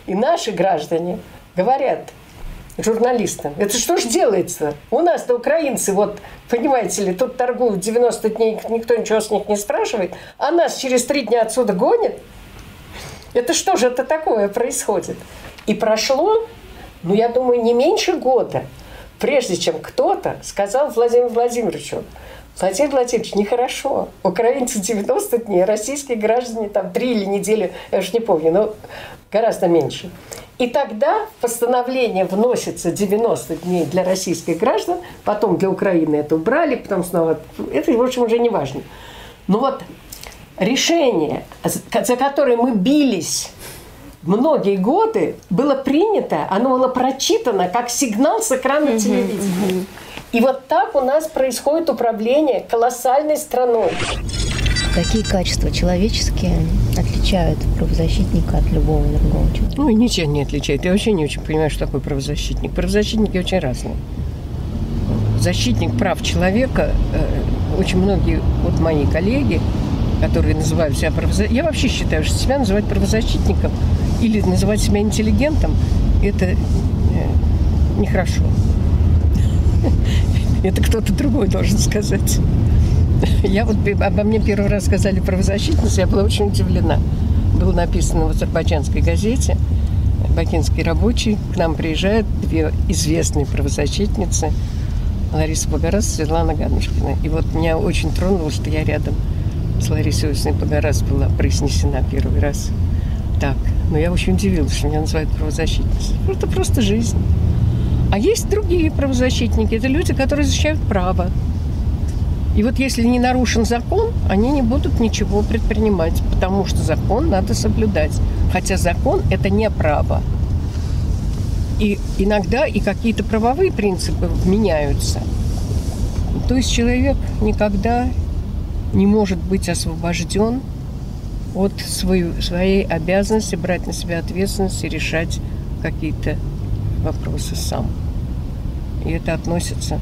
И наши граждане говорят журналистам, это что ж делается? У нас-то украинцы, вот, понимаете ли, тут торгуют 90 дней, никто ничего с них не спрашивает, а нас через три дня отсюда гонят. Это что же это такое происходит? И прошло, ну, я думаю, не меньше года – прежде чем кто-то сказал Владимиру Владимировичу, Владимир Владимирович, нехорошо. Украинцы 90 дней, российские граждане там 3 или недели, я уж не помню, но гораздо меньше. И тогда постановление вносится 90 дней для российских граждан, потом для Украины это убрали, потом снова... Это, в общем, уже не важно. Но вот решение, за которое мы бились многие годы было принято, оно было прочитано как сигнал с экрана угу, телевидения. Угу. И вот так у нас происходит управление колоссальной страной. Какие качества человеческие отличают правозащитника от любого другого человека? Ну, ничего не отличает. Я вообще не очень понимаю, что такое правозащитник. Правозащитники очень разные. Защитник прав человека, э, очень многие вот мои коллеги, которые называют себя правозащитником, я вообще считаю, что себя называть правозащитником – или называть себя интеллигентом, это э, нехорошо. Это кто-то другой должен сказать. Я вот обо мне первый раз сказали правозащитница, я была очень удивлена. Было написано в азербайджанской газете, бакинский рабочий, к нам приезжают две известные правозащитницы, Лариса и Светлана Ганушкина. И вот меня очень тронуло, что я рядом с Ларисой Иосифовной Погорас была произнесена первый раз так – Но я очень удивилась, что меня называют правозащитницей. Это просто жизнь. А есть другие правозащитники. Это люди, которые защищают право. И вот если не нарушен закон, они не будут ничего предпринимать, потому что закон надо соблюдать. Хотя закон – это не право. И иногда и какие-то правовые принципы меняются. То есть человек никогда не может быть освобожден от свою, своей обязанности брать на себя ответственность и решать какие-то вопросы сам. И это относится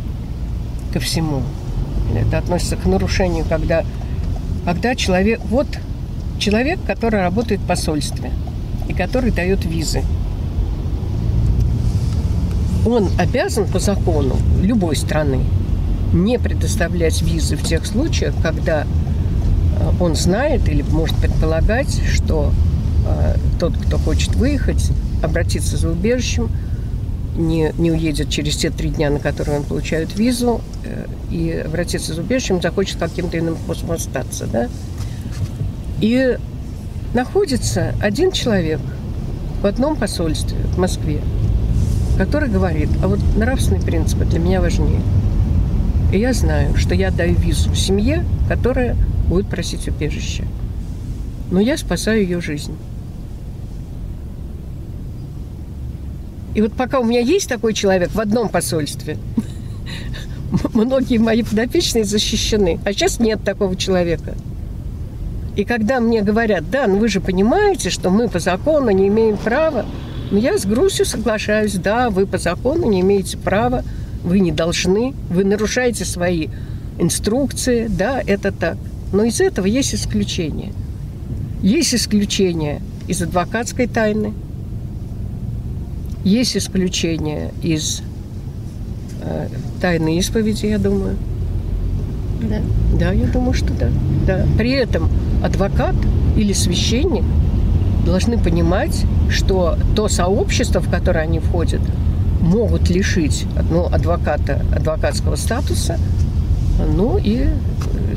ко всему. Это относится к нарушению, когда, когда человек... Вот человек, который работает в посольстве и который дает визы. Он обязан по закону любой страны не предоставлять визы в тех случаях, когда э, он знает или может предполагать, что э, тот, кто хочет выехать, обратиться за убежищем, не, не уедет через те три дня, на которые он получает визу, э, и обратиться за убежищем, захочет каким-то иным способом остаться. Да? И находится один человек в одном посольстве в Москве, который говорит, а вот нравственные принципы для меня важнее – и я знаю, что я даю визу семье, которая будет просить убежище. Но я спасаю ее жизнь. И вот пока у меня есть такой человек в одном посольстве, многие мои подопечные защищены. А сейчас нет такого человека. И когда мне говорят, да, ну вы же понимаете, что мы по закону не имеем права, ну я с грустью соглашаюсь, да, вы по закону не имеете права вы не должны, вы нарушаете свои инструкции, да, это так. Но из этого есть исключение. Есть исключение из адвокатской тайны, есть исключение из э, тайны исповеди, я думаю. Да. Да, я думаю, что да. да. При этом адвокат или священник должны понимать, что то сообщество, в которое они входят, могут лишить ну, адвоката адвокатского статуса, ну и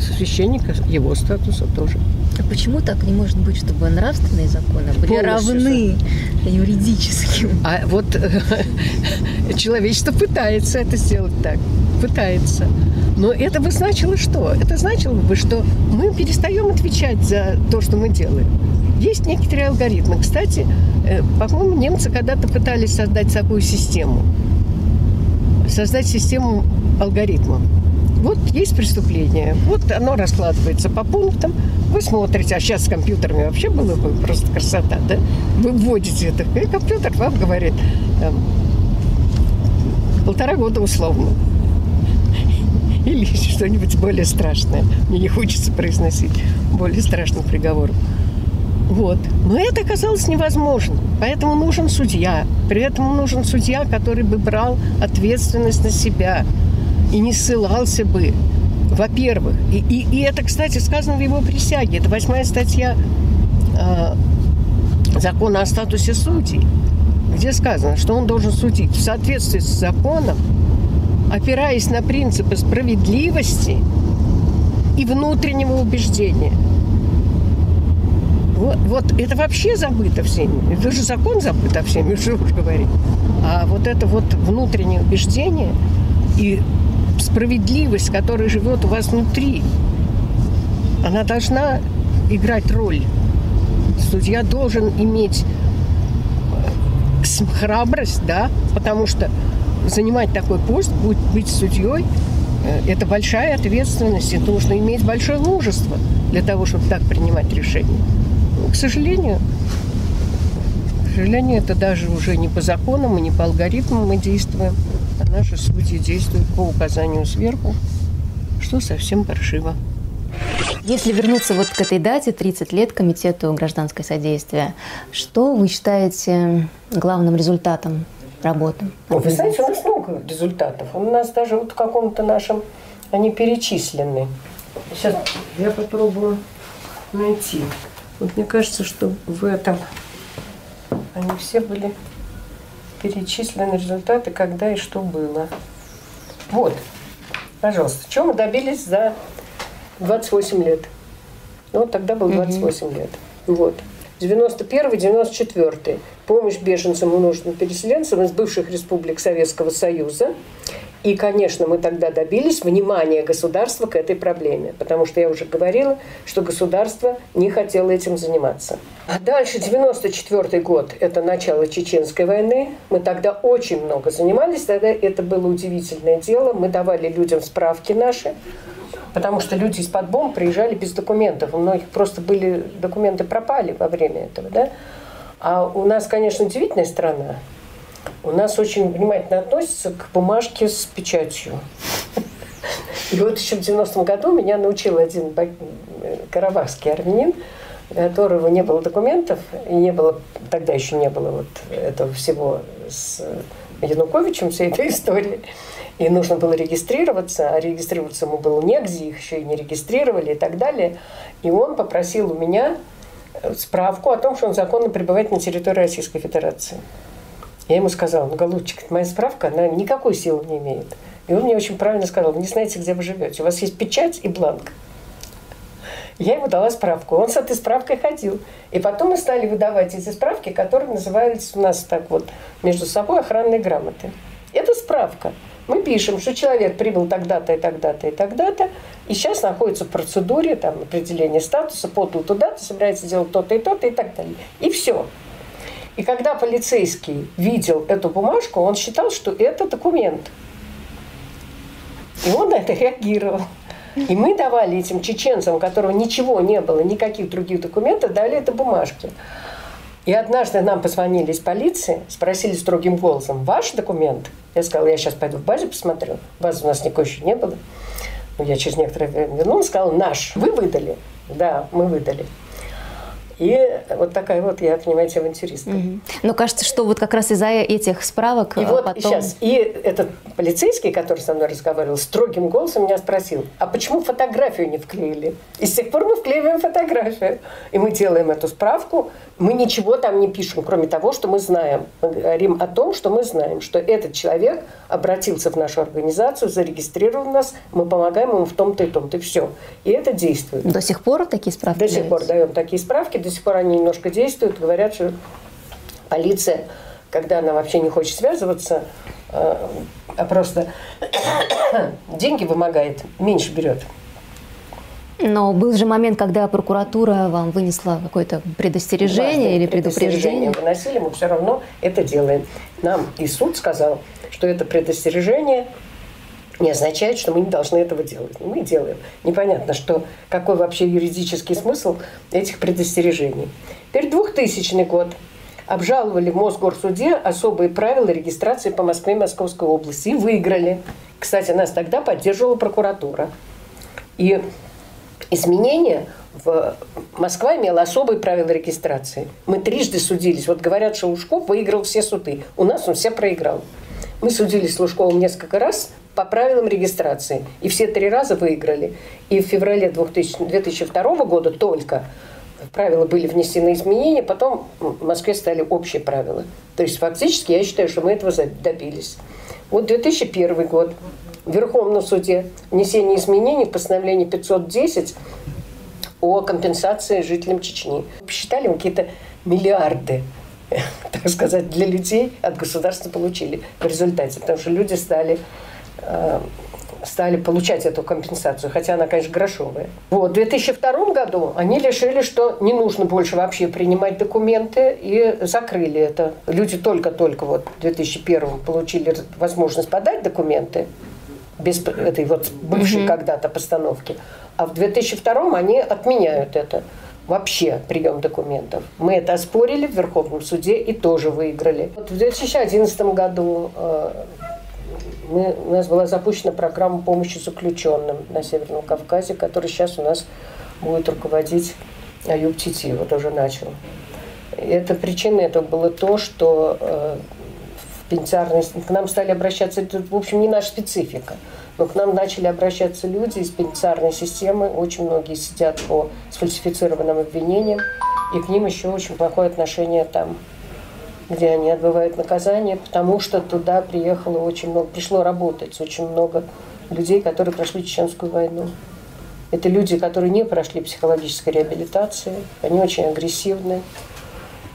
священника его статуса тоже. А почему так не может быть, чтобы нравственные законы были Полностью равны же. юридическим? А вот человечество пытается это сделать так, пытается. Но это бы значило что? Это значило бы, что мы перестаем отвечать за то, что мы делаем. Есть некоторые алгоритмы. Кстати, э, по-моему, немцы когда-то пытались создать такую систему. Создать систему алгоритмов. Вот есть преступление, вот оно раскладывается по пунктам, вы смотрите, а сейчас с компьютерами вообще было бы просто красота, да? Вы вводите это, и компьютер вам говорит, там, полтора года условно. Или что-нибудь более страшное. Мне не хочется произносить более страшных приговоров. Вот. Но это оказалось невозможно. Поэтому нужен судья. При этом нужен судья, который бы брал ответственность на себя и не ссылался бы, во-первых. И, и, и это, кстати, сказано в его присяге. Это восьмая статья э, закона о статусе судей, где сказано, что он должен судить в соответствии с законом, опираясь на принципы справедливости и внутреннего убеждения – вот, вот это вообще забыто всеми. Это же закон забыт о всеми, что уж говорить. А вот это вот внутреннее убеждение и справедливость, которая живет у вас внутри, она должна играть роль. Судья должен иметь э, храбрость, да, потому что занимать такой пост, быть, быть судьей, э, это большая ответственность, и нужно иметь большое мужество для того, чтобы так принимать решения. К сожалению, к сожалению, это даже уже не по законам и не по алгоритмам мы действуем, а наши судьи действуют по указанию сверху, что совсем паршиво. Если вернуться вот к этой дате, 30 лет Комитету гражданское содействие, что вы считаете главным результатом работы? Ну, вы знаете, у нас много результатов. У нас даже вот в каком-то нашем они перечислены. Сейчас я попробую найти. Вот мне кажется, что в этом они все были перечислены результаты, когда и что было. Вот, пожалуйста, чего мы добились за 28 лет? Ну, вот тогда было 28 угу. лет. Вот. 91-94. Помощь беженцам и нужным переселенцам из бывших республик Советского Союза. И, конечно, мы тогда добились внимания государства к этой проблеме, потому что я уже говорила, что государство не хотело этим заниматься. А дальше, 94 год, это начало Чеченской войны. Мы тогда очень много занимались, тогда это было удивительное дело. Мы давали людям справки наши, потому что люди из-под бомб приезжали без документов. У многих просто были документы пропали во время этого. Да? А у нас, конечно, удивительная страна у нас очень внимательно относятся к бумажке с печатью. И вот еще в 90-м году меня научил один карабахский армянин, у которого не было документов, и не было, тогда еще не было вот этого всего с Януковичем, всей этой истории. И нужно было регистрироваться, а регистрироваться ему было негде, их еще и не регистрировали и так далее. И он попросил у меня справку о том, что он законно пребывает на территории Российской Федерации. Я ему сказала, ну, голубчик, моя справка, она никакой силы не имеет. И он мне очень правильно сказал, вы не знаете, где вы живете. У вас есть печать и бланк. Я ему дала справку. Он с этой справкой ходил. И потом мы стали выдавать эти справки, которые назывались у нас так вот между собой охранные грамоты. Это справка. Мы пишем, что человек прибыл тогда-то и тогда-то и тогда-то, и сейчас находится в процедуре там, определения статуса, подал туда-то, собирается делать то-то и то-то и так далее. И все. И когда полицейский видел эту бумажку, он считал, что это документ. И он на это реагировал. И мы давали этим чеченцам, у которого ничего не было, никаких других документов, дали это бумажки. И однажды нам позвонили из полиции, спросили строгим голосом, ваш документ? Я сказала, я сейчас пойду в базе посмотрю. Базы у нас никакой еще не было. Я через некоторое время вернулась, сказала, наш. Вы выдали? Да, мы выдали. И вот такая вот я, понимаете, авантюристка. Угу. Но кажется, что вот как раз из-за этих справок И а вот потом... сейчас, и этот полицейский, который со мной разговаривал, строгим голосом меня спросил, а почему фотографию не вклеили? И с тех пор мы вклеиваем фотографию. И мы делаем эту справку, мы ничего там не пишем, кроме того, что мы знаем. Мы говорим о том, что мы знаем, что этот человек обратился в нашу организацию, зарегистрировал нас, мы помогаем ему в том-то и том-то, и все. И это действует. До сих пор такие справки До сих пор даем такие справки, до сих пор они немножко действуют, говорят, что полиция, когда она вообще не хочет связываться, э, а просто деньги вымогает, меньше берет. Но был же момент, когда прокуратура вам вынесла какое-то предостережение или предупреждение. выносили, мы все равно это делаем. Нам и суд сказал, что это предостережение не означает, что мы не должны этого делать. Мы делаем. Непонятно, что, какой вообще юридический смысл этих предостережений. Теперь 2000 год. Обжаловали в Мосгорсуде особые правила регистрации по Москве и Московской области и выиграли. Кстати, нас тогда поддерживала прокуратура. И изменения в Москва имела особые правила регистрации. Мы трижды судились. Вот говорят, что Ушков выиграл все суды. У нас он все проиграл. Мы судились с Лужковым несколько раз по правилам регистрации. И все три раза выиграли. И в феврале 2000, 2002 года только правила были внесены изменения, потом в Москве стали общие правила. То есть фактически я считаю, что мы этого добились. Вот 2001 год. В Верховном суде внесение изменений в постановление 510 о компенсации жителям Чечни. Посчитали какие-то миллиарды так сказать, для людей от государства получили в результате. Потому что люди стали Э, стали получать эту компенсацию, хотя она, конечно, грошовая. Вот, в 2002 году они решили, что не нужно больше вообще принимать документы и закрыли это. Люди только-только вот в 2001 получили возможность подать документы без этой вот бывшей mm-hmm. когда-то постановки. А в 2002 они отменяют это вообще прием документов. Мы это оспорили в Верховном суде и тоже выиграли. Вот в 2011 году э, мы, у нас была запущена программа помощи заключенным на Северном Кавказе, которая сейчас у нас будет руководить Аюб Тити, вот уже начал. И это причина этого было то, что э, в пенитенциарной к нам стали обращаться, это, в общем, не наша специфика, но к нам начали обращаться люди из пенитенциарной системы, очень многие сидят по сфальсифицированным обвинениям, и к ним еще очень плохое отношение там где они отбывают наказание, потому что туда приехало очень много, пришло работать очень много людей, которые прошли Чеченскую войну. Это люди, которые не прошли психологической реабилитации, они очень агрессивны,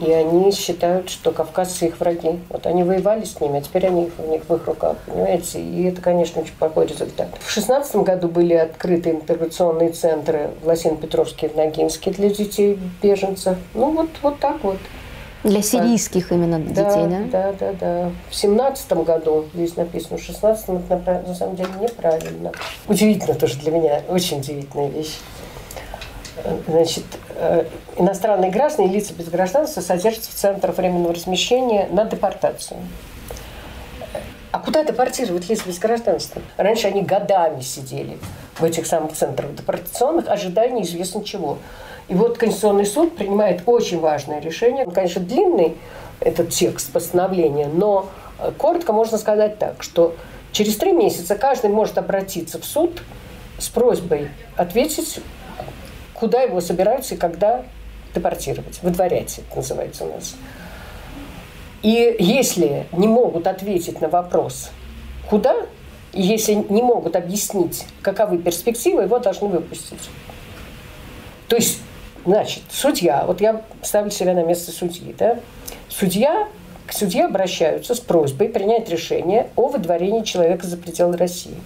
и они считают, что кавказцы их враги. Вот они воевали с ними, а теперь они у них в их руках, понимаете? И это, конечно, очень плохой результат. В шестнадцатом году были открыты интеграционные центры в Лосино-Петровске и в Ногинске для детей беженцев. Ну, вот, вот так вот. Для сирийских да. именно детей, да? Да, да, да. В семнадцатом году, здесь написано, в шестнадцатом это на самом деле неправильно. Удивительно тоже для меня, очень удивительная вещь. Значит, э, иностранные граждане и лица без гражданства содержатся в центрах временного размещения на депортацию. А куда депортировать лиц без гражданства? Раньше они годами сидели в этих самых центрах депортационных, ожидая неизвестно чего. И вот Конституционный суд принимает очень важное решение. Он, конечно, длинный, этот текст постановления, но э, коротко можно сказать так, что через три месяца каждый может обратиться в суд с просьбой ответить куда его собираются и когда депортировать, выдворять, называется у нас. И если не могут ответить на вопрос, куда, если не могут объяснить, каковы перспективы, его должны выпустить. То есть, значит, судья, вот я ставлю себя на место судьи, да, судья, к судье обращаются с просьбой принять решение о выдворении человека за пределы России.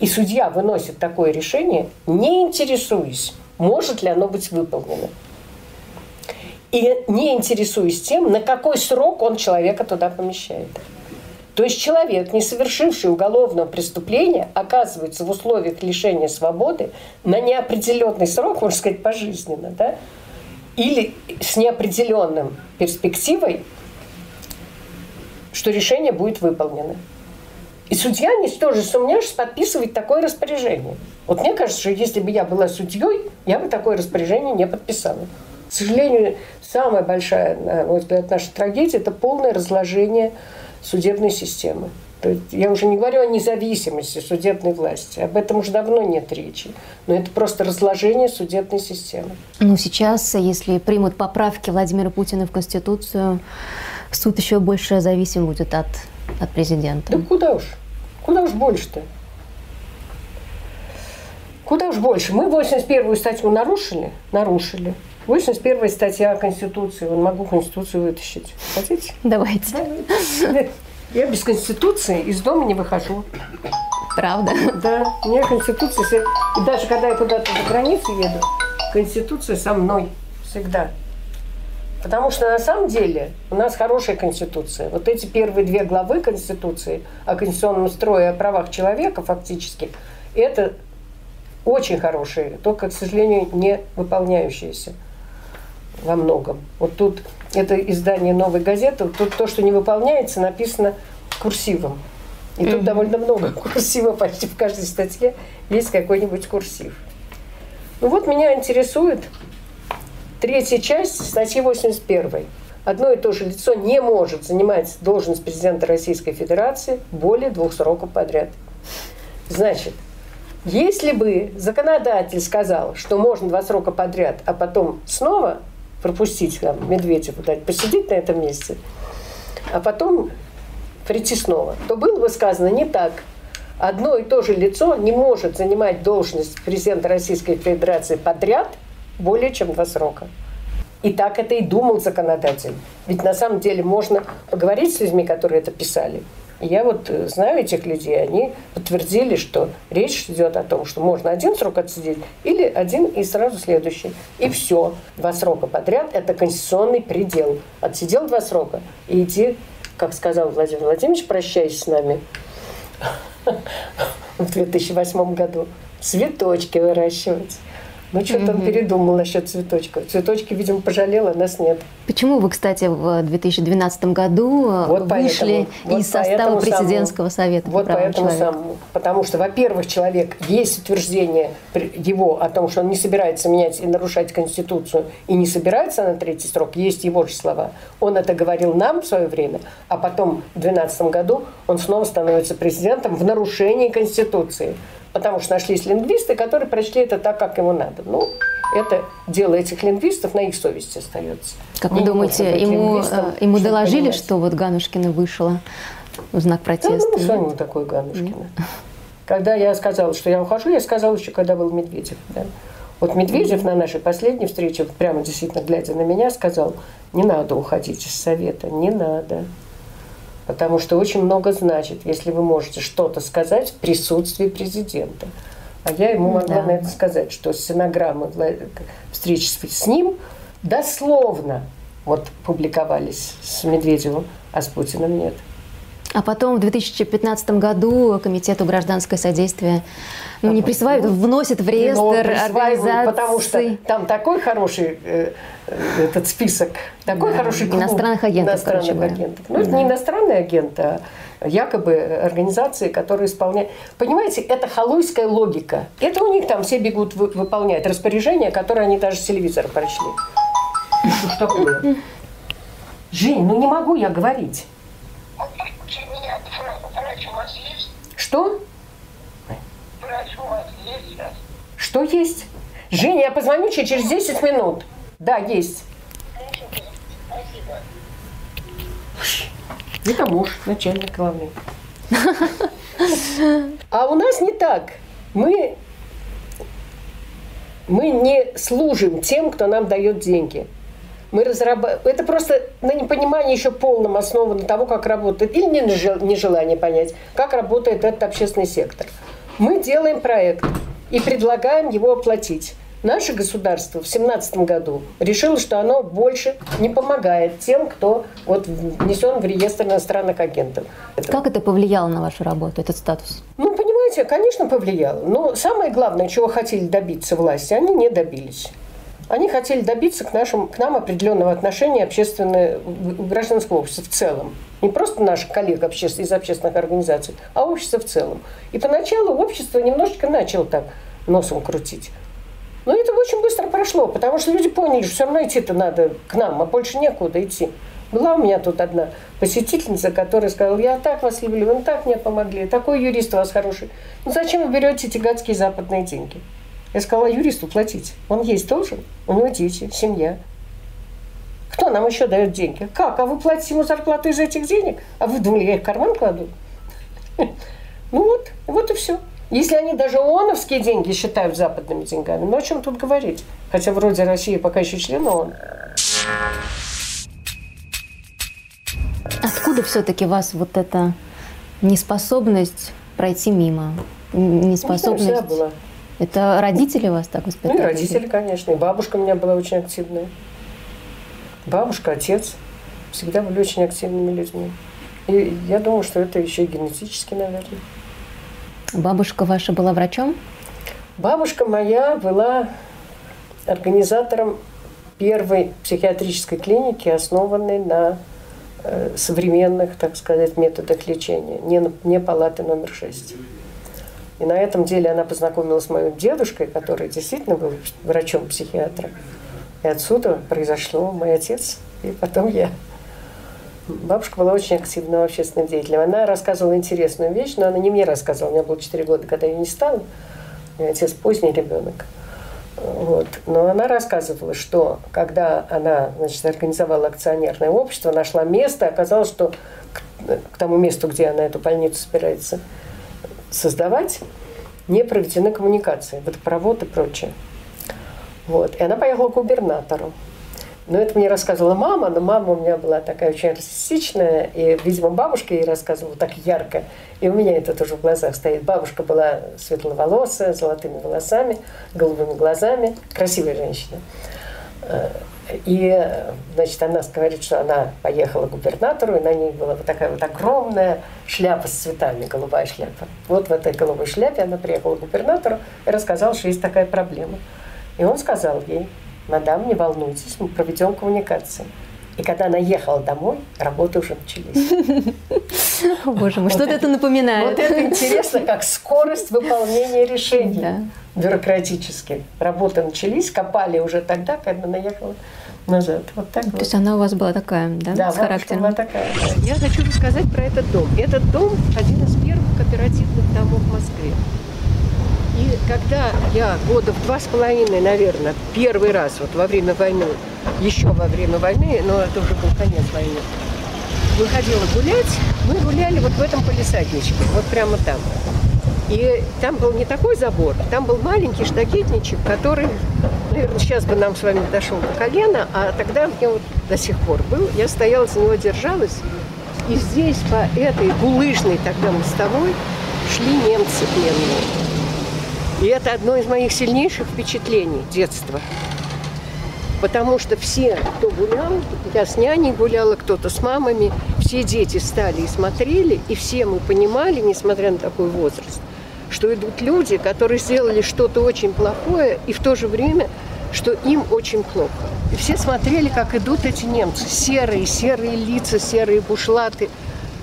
И судья выносит такое решение, не интересуясь может ли оно быть выполнено. И не интересуясь тем, на какой срок он человека туда помещает. То есть человек, не совершивший уголовного преступления, оказывается в условиях лишения свободы на неопределенный срок, можно сказать, пожизненно, да? или с неопределенным перспективой, что решение будет выполнено. И судья, не тоже сомневаешься, подписывает такое распоряжение. Вот мне кажется, что если бы я была судьей, я бы такое распоряжение не подписала. К сожалению, самая большая, на мой взгляд, наша трагедия – это полное разложение судебной системы. То есть я уже не говорю о независимости судебной власти. Об этом уже давно нет речи. Но это просто разложение судебной системы. Ну, сейчас, если примут поправки Владимира Путина в Конституцию, суд еще больше зависим будет от от президента. Да куда уж? Куда уж больше-то? Куда уж больше? Мы 81-ю статью нарушили? Нарушили. 81 статья Конституции. Вон могу Конституцию вытащить. Хотите? Давайте. Давайте. Я без Конституции из дома не выхожу. Правда? Да. У меня Конституция... И даже когда я куда-то за границу еду, Конституция со мной всегда. Потому что на самом деле у нас хорошая конституция. Вот эти первые две главы конституции о конституционном строе и о правах человека фактически, это очень хорошие, только, к сожалению, не выполняющиеся во многом. Вот тут это издание «Новой газеты», тут то, что не выполняется, написано курсивом. И mm-hmm. тут довольно много курсива, почти в каждой статье есть какой-нибудь курсив. Ну вот меня интересует Третья часть статьи 81. Одно и то же лицо не может занимать должность президента Российской Федерации более двух сроков подряд. Значит, если бы законодатель сказал, что можно два срока подряд, а потом снова пропустить там, Медведеву, дать посидеть на этом месте, а потом прийти снова, то было бы сказано не так. Одно и то же лицо не может занимать должность президента Российской Федерации подряд – более чем два срока. И так это и думал законодатель. Ведь на самом деле можно поговорить с людьми, которые это писали. Я вот э, знаю этих людей, они подтвердили, что речь идет о том, что можно один срок отсидеть или один и сразу следующий. И все. Два срока подряд – это конституционный предел. Отсидел два срока и иди, как сказал Владимир Владимирович, прощаясь с нами в 2008 году, цветочки выращивать. Ну, что-то он передумал насчет цветочков. Цветочки, видимо, пожалела, нас нет. Почему вы, кстати, в 2012 году э, вот вышли поэтому, из вот состава президентского самому, совета? Вот поэтому человека? самому. Потому что, во-первых, человек, есть утверждение его о том, что он не собирается менять и нарушать Конституцию, и не собирается на третий срок, есть его же слова. Он это говорил нам в свое время, а потом в 2012 году он снова становится президентом в нарушении Конституции потому что нашлись лингвисты, которые прочли это так, как ему надо. Ну, это дело этих лингвистов на их совести остается. Как вы думаете, ему, э, ему доложили, понимать. что вот Ганушкина вышла в знак протеста? Да, ну, что ему такое Ганушкина? Когда я сказала, что я ухожу, я сказала еще, когда был Медведев. Да? Вот Медведев на нашей последней встрече, прямо действительно глядя на меня, сказал, не надо уходить из совета, не надо. Потому что очень много значит, если вы можете что-то сказать в присутствии президента. А я ему могла да. на это сказать, что стенограммы встречи с ним дословно вот публиковались с Медведевым, а с Путиным нет. А потом в 2015 году Комитету гражданское содействие ну, не присваивают, вносят в реестр организаций. Потому что там такой хороший э, этот список, такой да, хороший клуб иностранных агентов. Иностранных агентов. Ну, да. это не иностранные агенты, а якобы организации, которые исполняют. Понимаете, это халуйская логика. Это у них там все бегут выполнять распоряжения, которые они даже с телевизора прочли. Что такое? Жень, ну не могу я говорить. Что? Что есть? Женя, я позвоню тебе через 10 минут. Да, есть. Это муж, начальник главный. А у нас не так. Мы, мы не служим тем, кто нам дает деньги. Мы разрабатываем... Это просто на непонимании еще полном основано того, как работает, или нежелание понять, как работает этот общественный сектор. Мы делаем проект и предлагаем его оплатить. Наше государство в 2017 году решило, что оно больше не помогает тем, кто вот внесен в реестр иностранных агентов. Как это повлияло на вашу работу, этот статус? Ну, понимаете, конечно, повлияло. Но самое главное, чего хотели добиться власти, они не добились. Они хотели добиться к, нашим, к нам определенного отношения общественного, гражданского общества в целом. Не просто наших коллег обществ, из общественных организаций, а общество в целом. И поначалу общество немножечко начало так носом крутить. Но это очень быстро прошло, потому что люди поняли, что все равно идти-то надо к нам, а больше некуда идти. Была у меня тут одна посетительница, которая сказала, я так вас люблю, вы так мне помогли, такой юрист у вас хороший. Ну зачем вы берете эти гадские западные деньги? Я сказала юристу платить. Он есть должен, у него дети, семья. Кто нам еще дает деньги? Как? А вы платите ему зарплату из этих денег? А вы думали, я их в карман кладу? Ну вот, вот и все. Если они даже ООНовские деньги считают западными деньгами, ну о чем тут говорить? Хотя вроде Россия пока еще член ООН. Откуда все-таки вас вот эта неспособность пройти мимо? Неспособность... Ну, была. Это родители вас так воспитали? Ну, и родители, конечно. И бабушка у меня была очень активная. Бабушка, отец всегда были очень активными людьми. И я думаю, что это еще и генетически, наверное. Бабушка ваша была врачом? Бабушка моя была организатором первой психиатрической клиники, основанной на э, современных, так сказать, методах лечения, не, не палаты номер шесть. И на этом деле она познакомилась с моим дедушкой, который действительно был врачом-психиатром. И отсюда произошло мой отец, и потом я. Бабушка была очень активным общественным деятелем. Она рассказывала интересную вещь, но она не мне рассказывала. У меня было 4 года, когда я не стала. Мой отец поздний ребенок. Вот. Но она рассказывала, что когда она значит, организовала акционерное общество, нашла место, оказалось, что к, к тому месту, где она эту больницу собирается создавать, не проведены коммуникации, водопровод и прочее. Вот. И она поехала к губернатору. Но это мне рассказывала мама, но мама у меня была такая очень артистичная, и, видимо, бабушка ей рассказывала так ярко, и у меня это тоже в глазах стоит. Бабушка была светловолосая, с золотыми волосами, голубыми глазами, красивая женщина. И, значит, она говорит, что она поехала к губернатору, и на ней была вот такая вот огромная шляпа с цветами, голубая шляпа. Вот в этой голубой шляпе она приехала к губернатору и рассказала, что есть такая проблема. И он сказал ей, мадам, не волнуйтесь, мы проведем коммуникации. И когда она ехала домой, работы уже начались. О, боже мой, что-то это напоминает. Вот это интересно, как скорость выполнения решений да. бюрократических. Работы начались, копали уже тогда, когда она ехала назад. Вот так То вот. есть она у вас была такая, да, да с характером? была такая. Я хочу рассказать про этот дом. Этот дом один из первых кооперативных домов в Москве. И когда я года в два с половиной, наверное, первый раз вот во время войны, еще во время войны, но это уже был конец войны, выходила гулять, мы гуляли вот в этом полисадничке, вот прямо там. И там был не такой забор, там был маленький штакетничек, который, наверное, сейчас бы нам с вами дошел до колена, а тогда мне вот до сих пор был. Я стояла за него, держалась, и здесь по этой булыжной тогда мостовой шли немцы пленные. И это одно из моих сильнейших впечатлений детства. Потому что все, кто гулял, я с няней гуляла, кто-то с мамами, все дети стали и смотрели, и все мы понимали, несмотря на такой возраст, что идут люди, которые сделали что-то очень плохое, и в то же время, что им очень плохо. И все смотрели, как идут эти немцы. Серые, серые лица, серые бушлаты.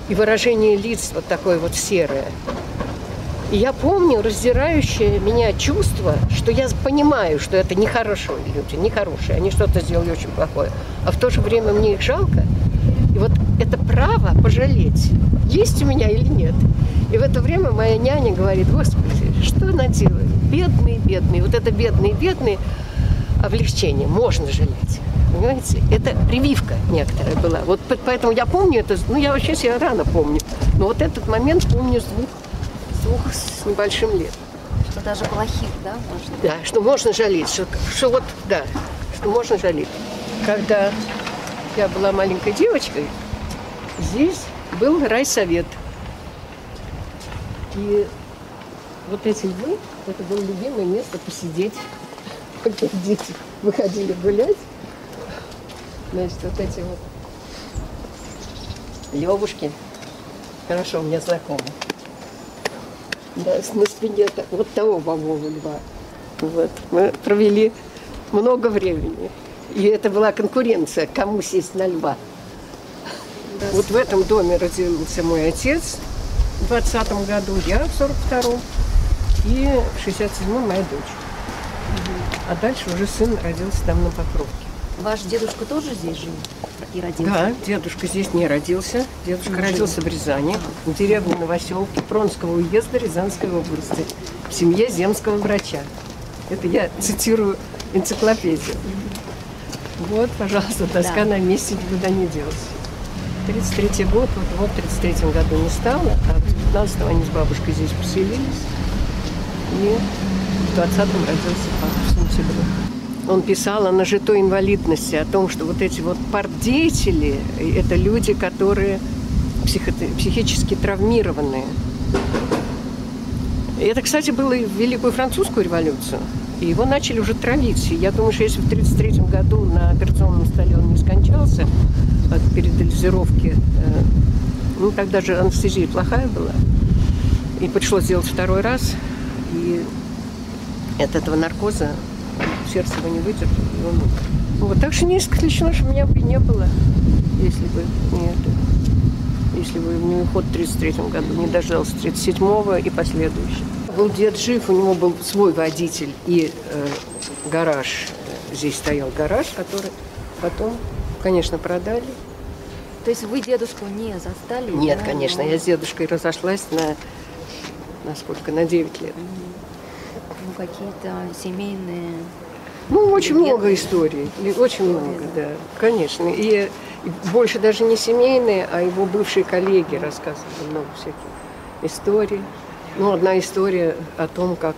И выражение лиц вот такое вот серое. И я помню раздирающее меня чувство, что я понимаю, что это нехорошие люди, нехорошие, они что-то сделали очень плохое. А в то же время мне их жалко. И вот это право пожалеть, есть у меня или нет. И в это время моя няня говорит, господи, что она делает? Бедные, бедные. Вот это бедные, бедные облегчение, можно жалеть. Понимаете? Это прививка некоторая была. Вот поэтому я помню это, ну я вообще себя рано помню. Но вот этот момент помню с двух, двух с небольшим лет. Что даже плохих, да, можно? Да, что можно жалеть, что, что вот, да, что можно жалеть. Когда я была маленькой девочкой, здесь был райсовет. И вот эти львы, это было любимое место посидеть когда дети выходили гулять, значит, вот эти вот левушки, хорошо мне знакомы, да, на спине вот того бобового льва. Вот. Мы провели много времени. И это была конкуренция, кому сесть на льва. Да. Вот в этом доме родился мой отец в 20 году, я в 42-м, и в 67-м моя дочь. А дальше уже сын родился там на Покровке. Ваш дедушка тоже здесь жил и родился? Да, дедушка здесь не родился. Дедушка не родился жил. в Рязани, а. в деревне Новоселки Пронского уезда Рязанской области, в семье земского врача. Это я цитирую энциклопедию. Вот, пожалуйста, доска да. на месте никуда не делась. 33 год, вот, вот в 33 году не стало, а в 19 они с бабушкой здесь поселились. И в 20-м родился папа в сентябре. Он писал о нажитой инвалидности, о том, что вот эти вот партдеятели – это люди, которые психо психически травмированные. И это, кстати, было и в Великую Французскую революцию. И его начали уже травить. И я думаю, что если в 1933 году на операционном столе он не скончался от передозировки, э, ну, тогда же анестезия плохая была, и пришлось сделать второй раз, и от этого наркоза сердце его не выдержало, и он Вот, так что не исключено, что меня бы не было, если бы не это. Если бы не уход в 33 году, не дождался 37-го и последующих. Был дед жив, у него был свой водитель и э, гараж. Здесь стоял гараж, который потом, конечно, продали. То есть вы дедушку не застали? Нет, да? конечно, я с дедушкой разошлась на, на сколько, на 9 лет. Ну, какие-то семейные... Ну, очень легенды. много историй, очень много, да, конечно. И, больше даже не семейные, а его бывшие коллеги рассказывали много всяких историй. Ну, одна история о том, как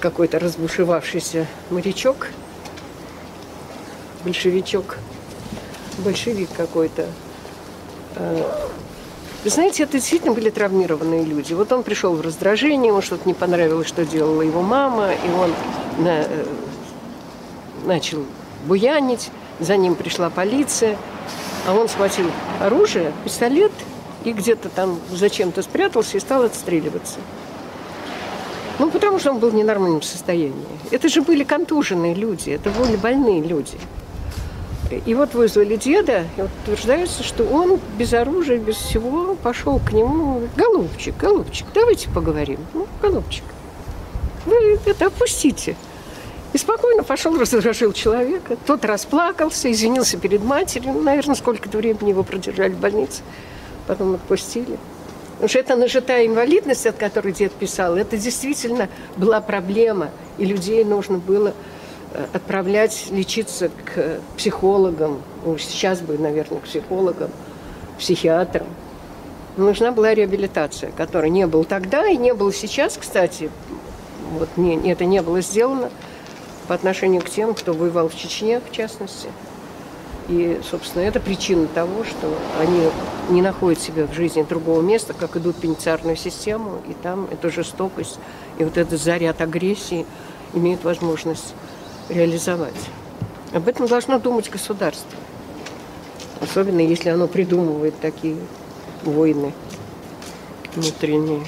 какой-то разбушевавшийся морячок, большевичок, большевик какой-то, э, вы знаете, это действительно были травмированные люди. Вот он пришел в раздражение, ему что-то не понравилось, что делала его мама, и он на, э, начал буянить, за ним пришла полиция, а он схватил оружие, пистолет, и где-то там зачем-то спрятался и стал отстреливаться. Ну, потому что он был в ненормальном состоянии. Это же были контуженные люди, это были больные люди. И вот вызвали деда, и утверждается, что он без оружия, без всего пошел к нему. Голубчик, голубчик, давайте поговорим. Ну, голубчик, вы это опустите. И спокойно пошел, разоружил человека. Тот расплакался, извинился перед матерью. Ну, наверное, сколько-то времени его продержали в больнице. Потом отпустили. Потому что это нажитая инвалидность, от которой дед писал, это действительно была проблема. И людей нужно было отправлять лечиться к психологам, ну, сейчас бы, наверное, к психологам, психиатрам. нужна была реабилитация, которой не было тогда и не было сейчас, кстати. Вот не, это не было сделано по отношению к тем, кто воевал в Чечне, в частности. И, собственно, это причина того, что они не находят себя в жизни другого места, как идут в пенитенциарную систему, и там эта жестокость и вот этот заряд агрессии имеют возможность реализовать. Об этом должно думать государство. Особенно если оно придумывает такие войны внутренние.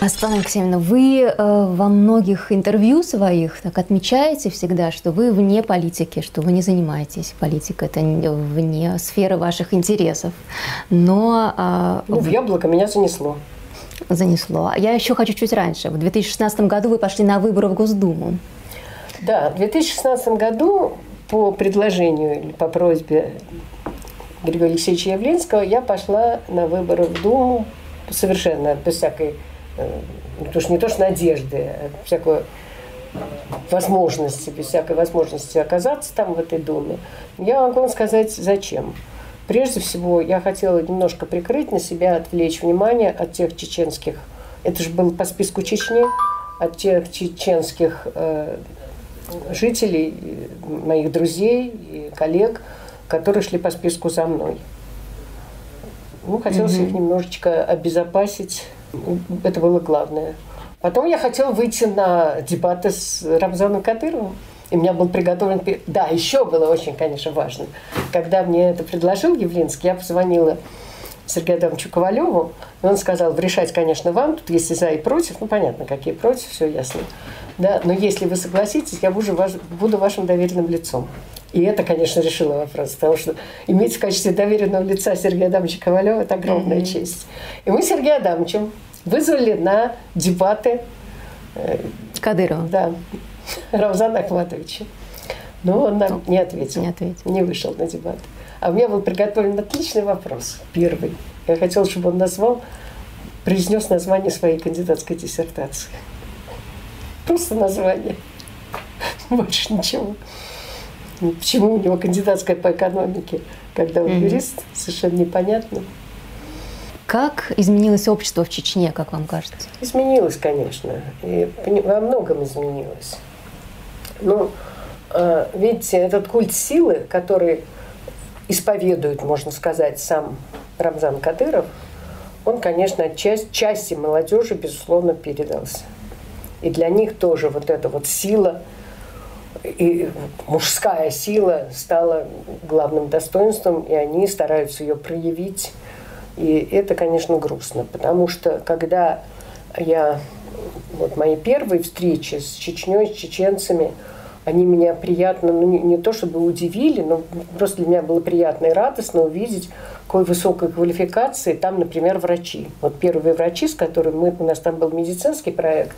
Светлана Алексеевна, вы э, во многих интервью своих так отмечаете всегда, что вы вне политики, что вы не занимаетесь политикой, это вне сферы ваших интересов. Но... Э, ну, в яблоко меня занесло. Занесло. Я еще хочу чуть раньше. В 2016 году вы пошли на выборы в Госдуму. Да, в 2016 году по предложению или по просьбе Григория Алексеевича Явленского я пошла на выборы в Думу совершенно без всякой, э, не то, что, не то что надежды, а всякой возможности, без всякой возможности оказаться там в этой Думе. Я могу вам сказать, зачем. Прежде всего, я хотела немножко прикрыть на себя, отвлечь внимание от тех чеченских, это же было по списку Чечни, от тех чеченских э, жителей, моих друзей и коллег, которые шли по списку за мной. Ну, хотелось mm-hmm. их немножечко обезопасить. Это было главное. Потом я хотела выйти на дебаты с Рамзаном Кадыровым. И у меня был приготовлен... Да, еще было очень, конечно, важно. Когда мне это предложил Явлинский, я позвонила Сергею Адамовичу Ковалеву, и он сказал, решать, конечно, вам, тут есть и за, и против, ну, понятно, какие против, все ясно. Да, но если вы согласитесь, я буду, ваш, буду вашим доверенным лицом. И это, конечно, решило вопрос, потому что иметь в качестве доверенного лица Сергея Адамовича Ковалева – это огромная mm-hmm. честь. И мы с Сергеем Адамовичем вызвали на дебаты э, Кадырова. Да, Рамзана Ахматовича. Но он нам не ответил. Не ответил. Не вышел на дебаты. А у меня был приготовлен отличный вопрос, первый. Я хотела, чтобы он назвал, произнес название своей кандидатской диссертации. Просто название. Больше ничего. Почему у него кандидатская по экономике, когда он юрист, совершенно непонятно. Как изменилось общество в Чечне, как вам кажется? Изменилось, конечно. И во многом изменилось. Но, ну, видите, этот культ силы, который исповедует, можно сказать, сам Рамзан Кадыров, он, конечно, часть, части молодежи, безусловно, передался. И для них тоже вот эта вот сила – и мужская сила стала главным достоинством, и они стараются ее проявить. И это, конечно, грустно, потому что когда я вот мои первые встречи с Чечней, с чеченцами, они меня приятно, ну не, не то чтобы удивили, но просто для меня было приятно и радостно увидеть, какой высокой квалификации там, например, врачи. Вот первые врачи, с которыми мы, у нас там был медицинский проект,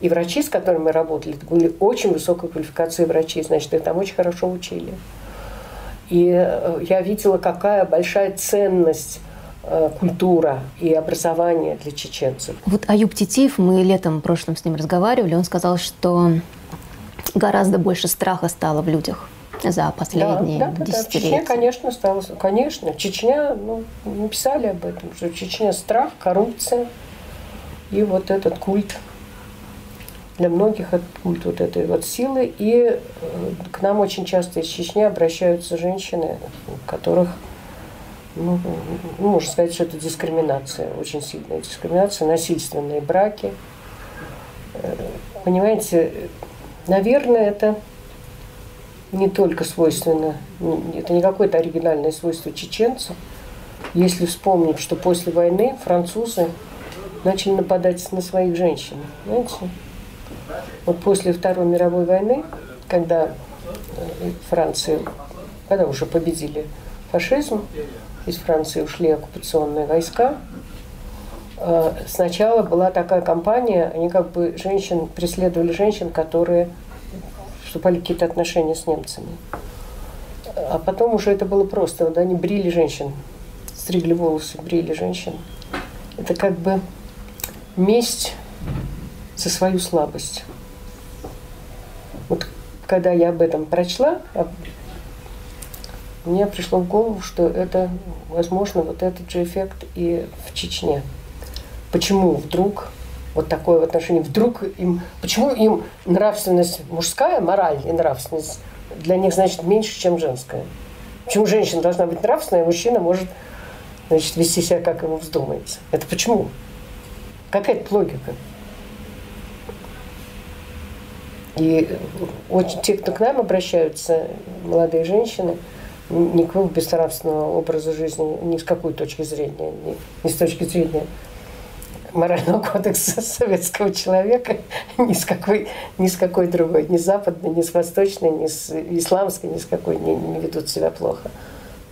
и врачи, с которыми мы работали, были очень высокой квалификации врачи, значит, их там очень хорошо учили. И э, я видела, какая большая ценность э, культура и образование для чеченцев. Вот Аюб Титиев, мы летом прошлым с ним разговаривали, он сказал, что гораздо больше страха стало в людях за последние да, да, десятилетия. Да, Чечня, конечно, стала, конечно. Чечня, ну, мы писали об этом, что Чечня страх, коррупция и вот этот культ для многих это культ вот этой вот силы. И э, к нам очень часто из Чечни обращаются женщины, у которых, ну, ну, можно сказать, что это дискриминация, очень сильная дискриминация, насильственные браки. Э, понимаете, наверное, это не только свойственно, это не какое-то оригинальное свойство чеченцев. Если вспомнить, что после войны французы начали нападать на своих женщин. Знаете? Вот после Второй мировой войны, когда э, Франция, когда уже победили фашизм, из Франции ушли оккупационные войска, сначала была такая кампания, они как бы женщин, преследовали женщин, которые вступали в какие-то отношения с немцами. А потом уже это было просто. Вот они брили женщин, стригли волосы, брили женщин. Это как бы месть за свою слабость. Вот когда я об этом прочла, мне пришло в голову, что это, возможно, вот этот же эффект и в Чечне. Почему вдруг вот такое в отношении, вдруг им, почему им нравственность мужская, мораль и нравственность для них значит меньше, чем женская? Почему женщина должна быть нравственная, а мужчина может значит, вести себя, как ему вздумается? Это почему? Какая это логика? И очень те, кто к нам обращаются, молодые женщины, никакого беснравственного образа жизни ни с какой точки зрения, ни, ни с точки зрения морального кодекса советского человека, ни с какой, ни с какой другой, ни западной, ни с восточной, ни с исламской, ни с какой не, не ведут себя плохо.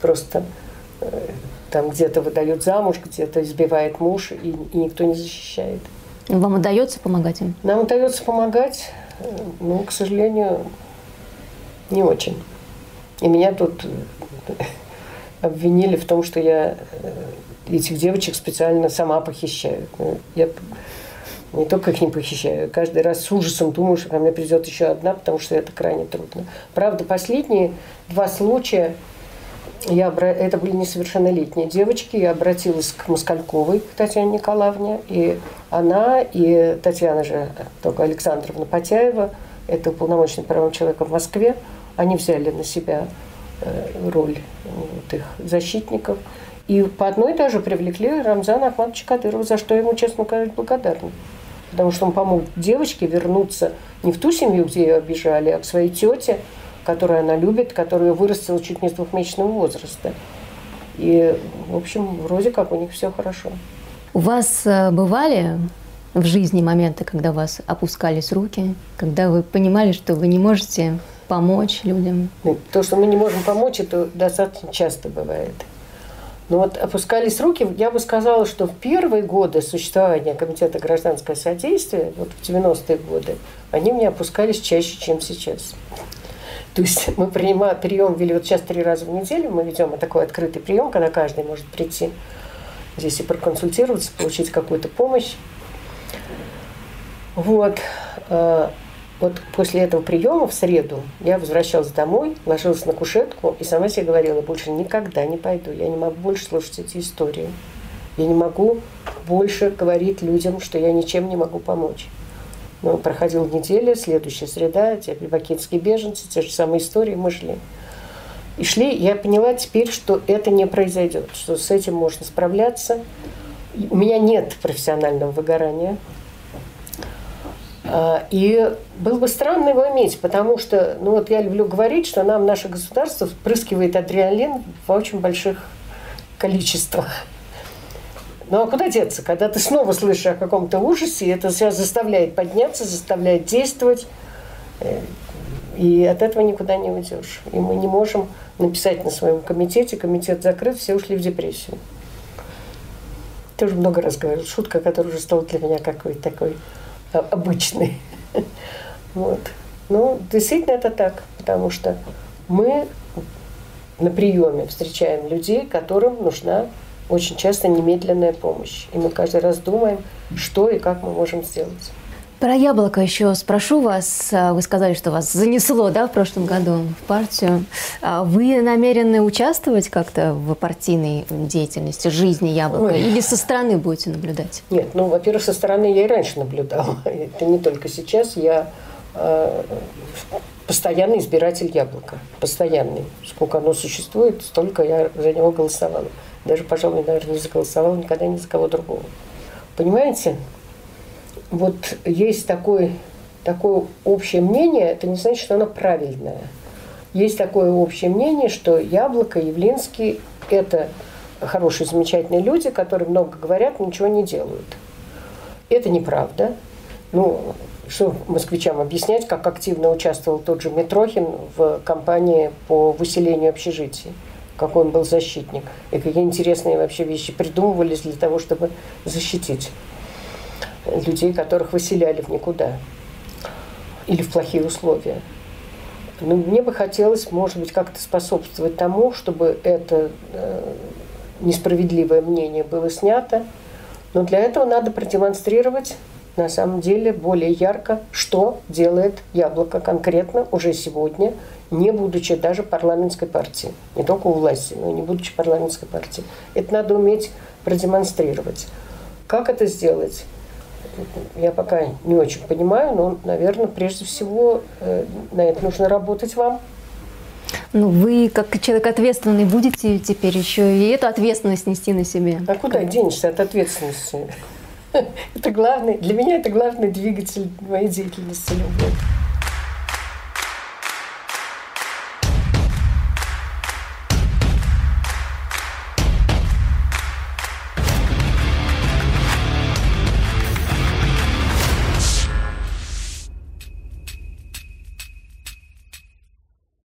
Просто э, там где-то выдают замуж, где-то избивает муж, и, и никто не защищает. Вам удается помогать им? Нам удается помогать ну, к сожалению, не очень. И меня тут э, обвинили в том, что я э, этих девочек специально сама похищаю. Ну, я не только их не похищаю, каждый раз с ужасом думаю, что ко мне придет еще одна, потому что это крайне трудно. Правда, последние два случая я, это были несовершеннолетние девочки. Я обратилась к Москальковой, к Татьяне Николаевне. И она, и Татьяна же, только Александровна Потяева, это уполномоченный правом человека в Москве, они взяли на себя э, роль вот их защитников. И по одной даже привлекли Рамзана Ахматовича Кадырова, за что ему, честно сказать, благодарна. Потому что он помог девочке вернуться не в ту семью, где ее обижали, а к своей тете, которую она любит, которую вырастила чуть не с двухмесячного возраста. И, в общем, вроде как у них все хорошо. У вас э, бывали в жизни моменты, когда у вас опускались руки, когда вы понимали, что вы не можете помочь людям? Ну, то, что мы не можем помочь, это достаточно часто бывает. Но вот опускались руки, я бы сказала, что в первые годы существования Комитета гражданского содействия, вот в 90-е годы, они мне опускались чаще, чем сейчас. То есть мы принимаем, прием вели вот сейчас три раза в неделю, мы ведем такой открытый прием, когда каждый может прийти здесь и проконсультироваться, получить какую-то помощь. Вот. Вот после этого приема в среду я возвращалась домой, ложилась на кушетку и сама себе говорила, больше никогда не пойду, я не могу больше слушать эти истории. Я не могу больше говорить людям, что я ничем не могу помочь. Ну, проходила неделя, следующая среда, те бакинские беженцы, те же самые истории, мы шли. И шли, я поняла теперь, что это не произойдет, что с этим можно справляться. У меня нет профессионального выгорания. А, и было бы странно его иметь, потому что, ну вот я люблю говорить, что нам наше государство впрыскивает адреналин в очень больших количествах. Ну а куда деться, когда ты снова слышишь о каком-то ужасе, это себя заставляет подняться, заставляет действовать, э, и от этого никуда не уйдешь. И мы не можем написать на своем комитете, комитет закрыт, все ушли в депрессию. Тоже много раз говорил, шутка, которая уже стала для меня какой-то такой обычный. Вот. Ну, действительно это так, потому что мы на приеме встречаем людей, которым нужна очень часто немедленная помощь. И мы каждый раз думаем, что и как мы можем сделать. Про яблоко еще спрошу вас. Вы сказали, что вас занесло да, в прошлом году в партию. А вы намерены участвовать как-то в партийной деятельности, жизни яблока? Ой. Или со стороны будете наблюдать? Нет, ну, во-первых, со стороны я и раньше наблюдала. Это не только сейчас. Я э, постоянный избиратель яблока. Постоянный. Сколько оно существует, столько я за него голосовала. Даже, пожалуй, наверное, не заголосовала никогда ни за кого другого. Понимаете? Вот есть такое, такое общее мнение, это не значит, что оно правильное. Есть такое общее мнение, что Яблоко, Явлинский – это хорошие, замечательные люди, которые много говорят, ничего не делают. Это неправда. Ну, что москвичам объяснять, как активно участвовал тот же Митрохин в кампании по выселению общежитий какой он был защитник, и какие интересные вообще вещи придумывались для того, чтобы защитить людей, которых выселяли в никуда или в плохие условия. Но ну, мне бы хотелось, может быть, как-то способствовать тому, чтобы это э, несправедливое мнение было снято. Но для этого надо продемонстрировать на самом деле более ярко, что делает яблоко конкретно уже сегодня не будучи даже парламентской партией. Не только у власти, но и не будучи парламентской партией. Это надо уметь продемонстрировать. Как это сделать? Я пока не очень понимаю, но, наверное, прежде всего э, на это нужно работать вам. Ну, вы, как человек ответственный, будете теперь еще и эту ответственность нести на себе. А куда денешься от ответственности? Это главный, для меня это главный двигатель моей деятельности любой.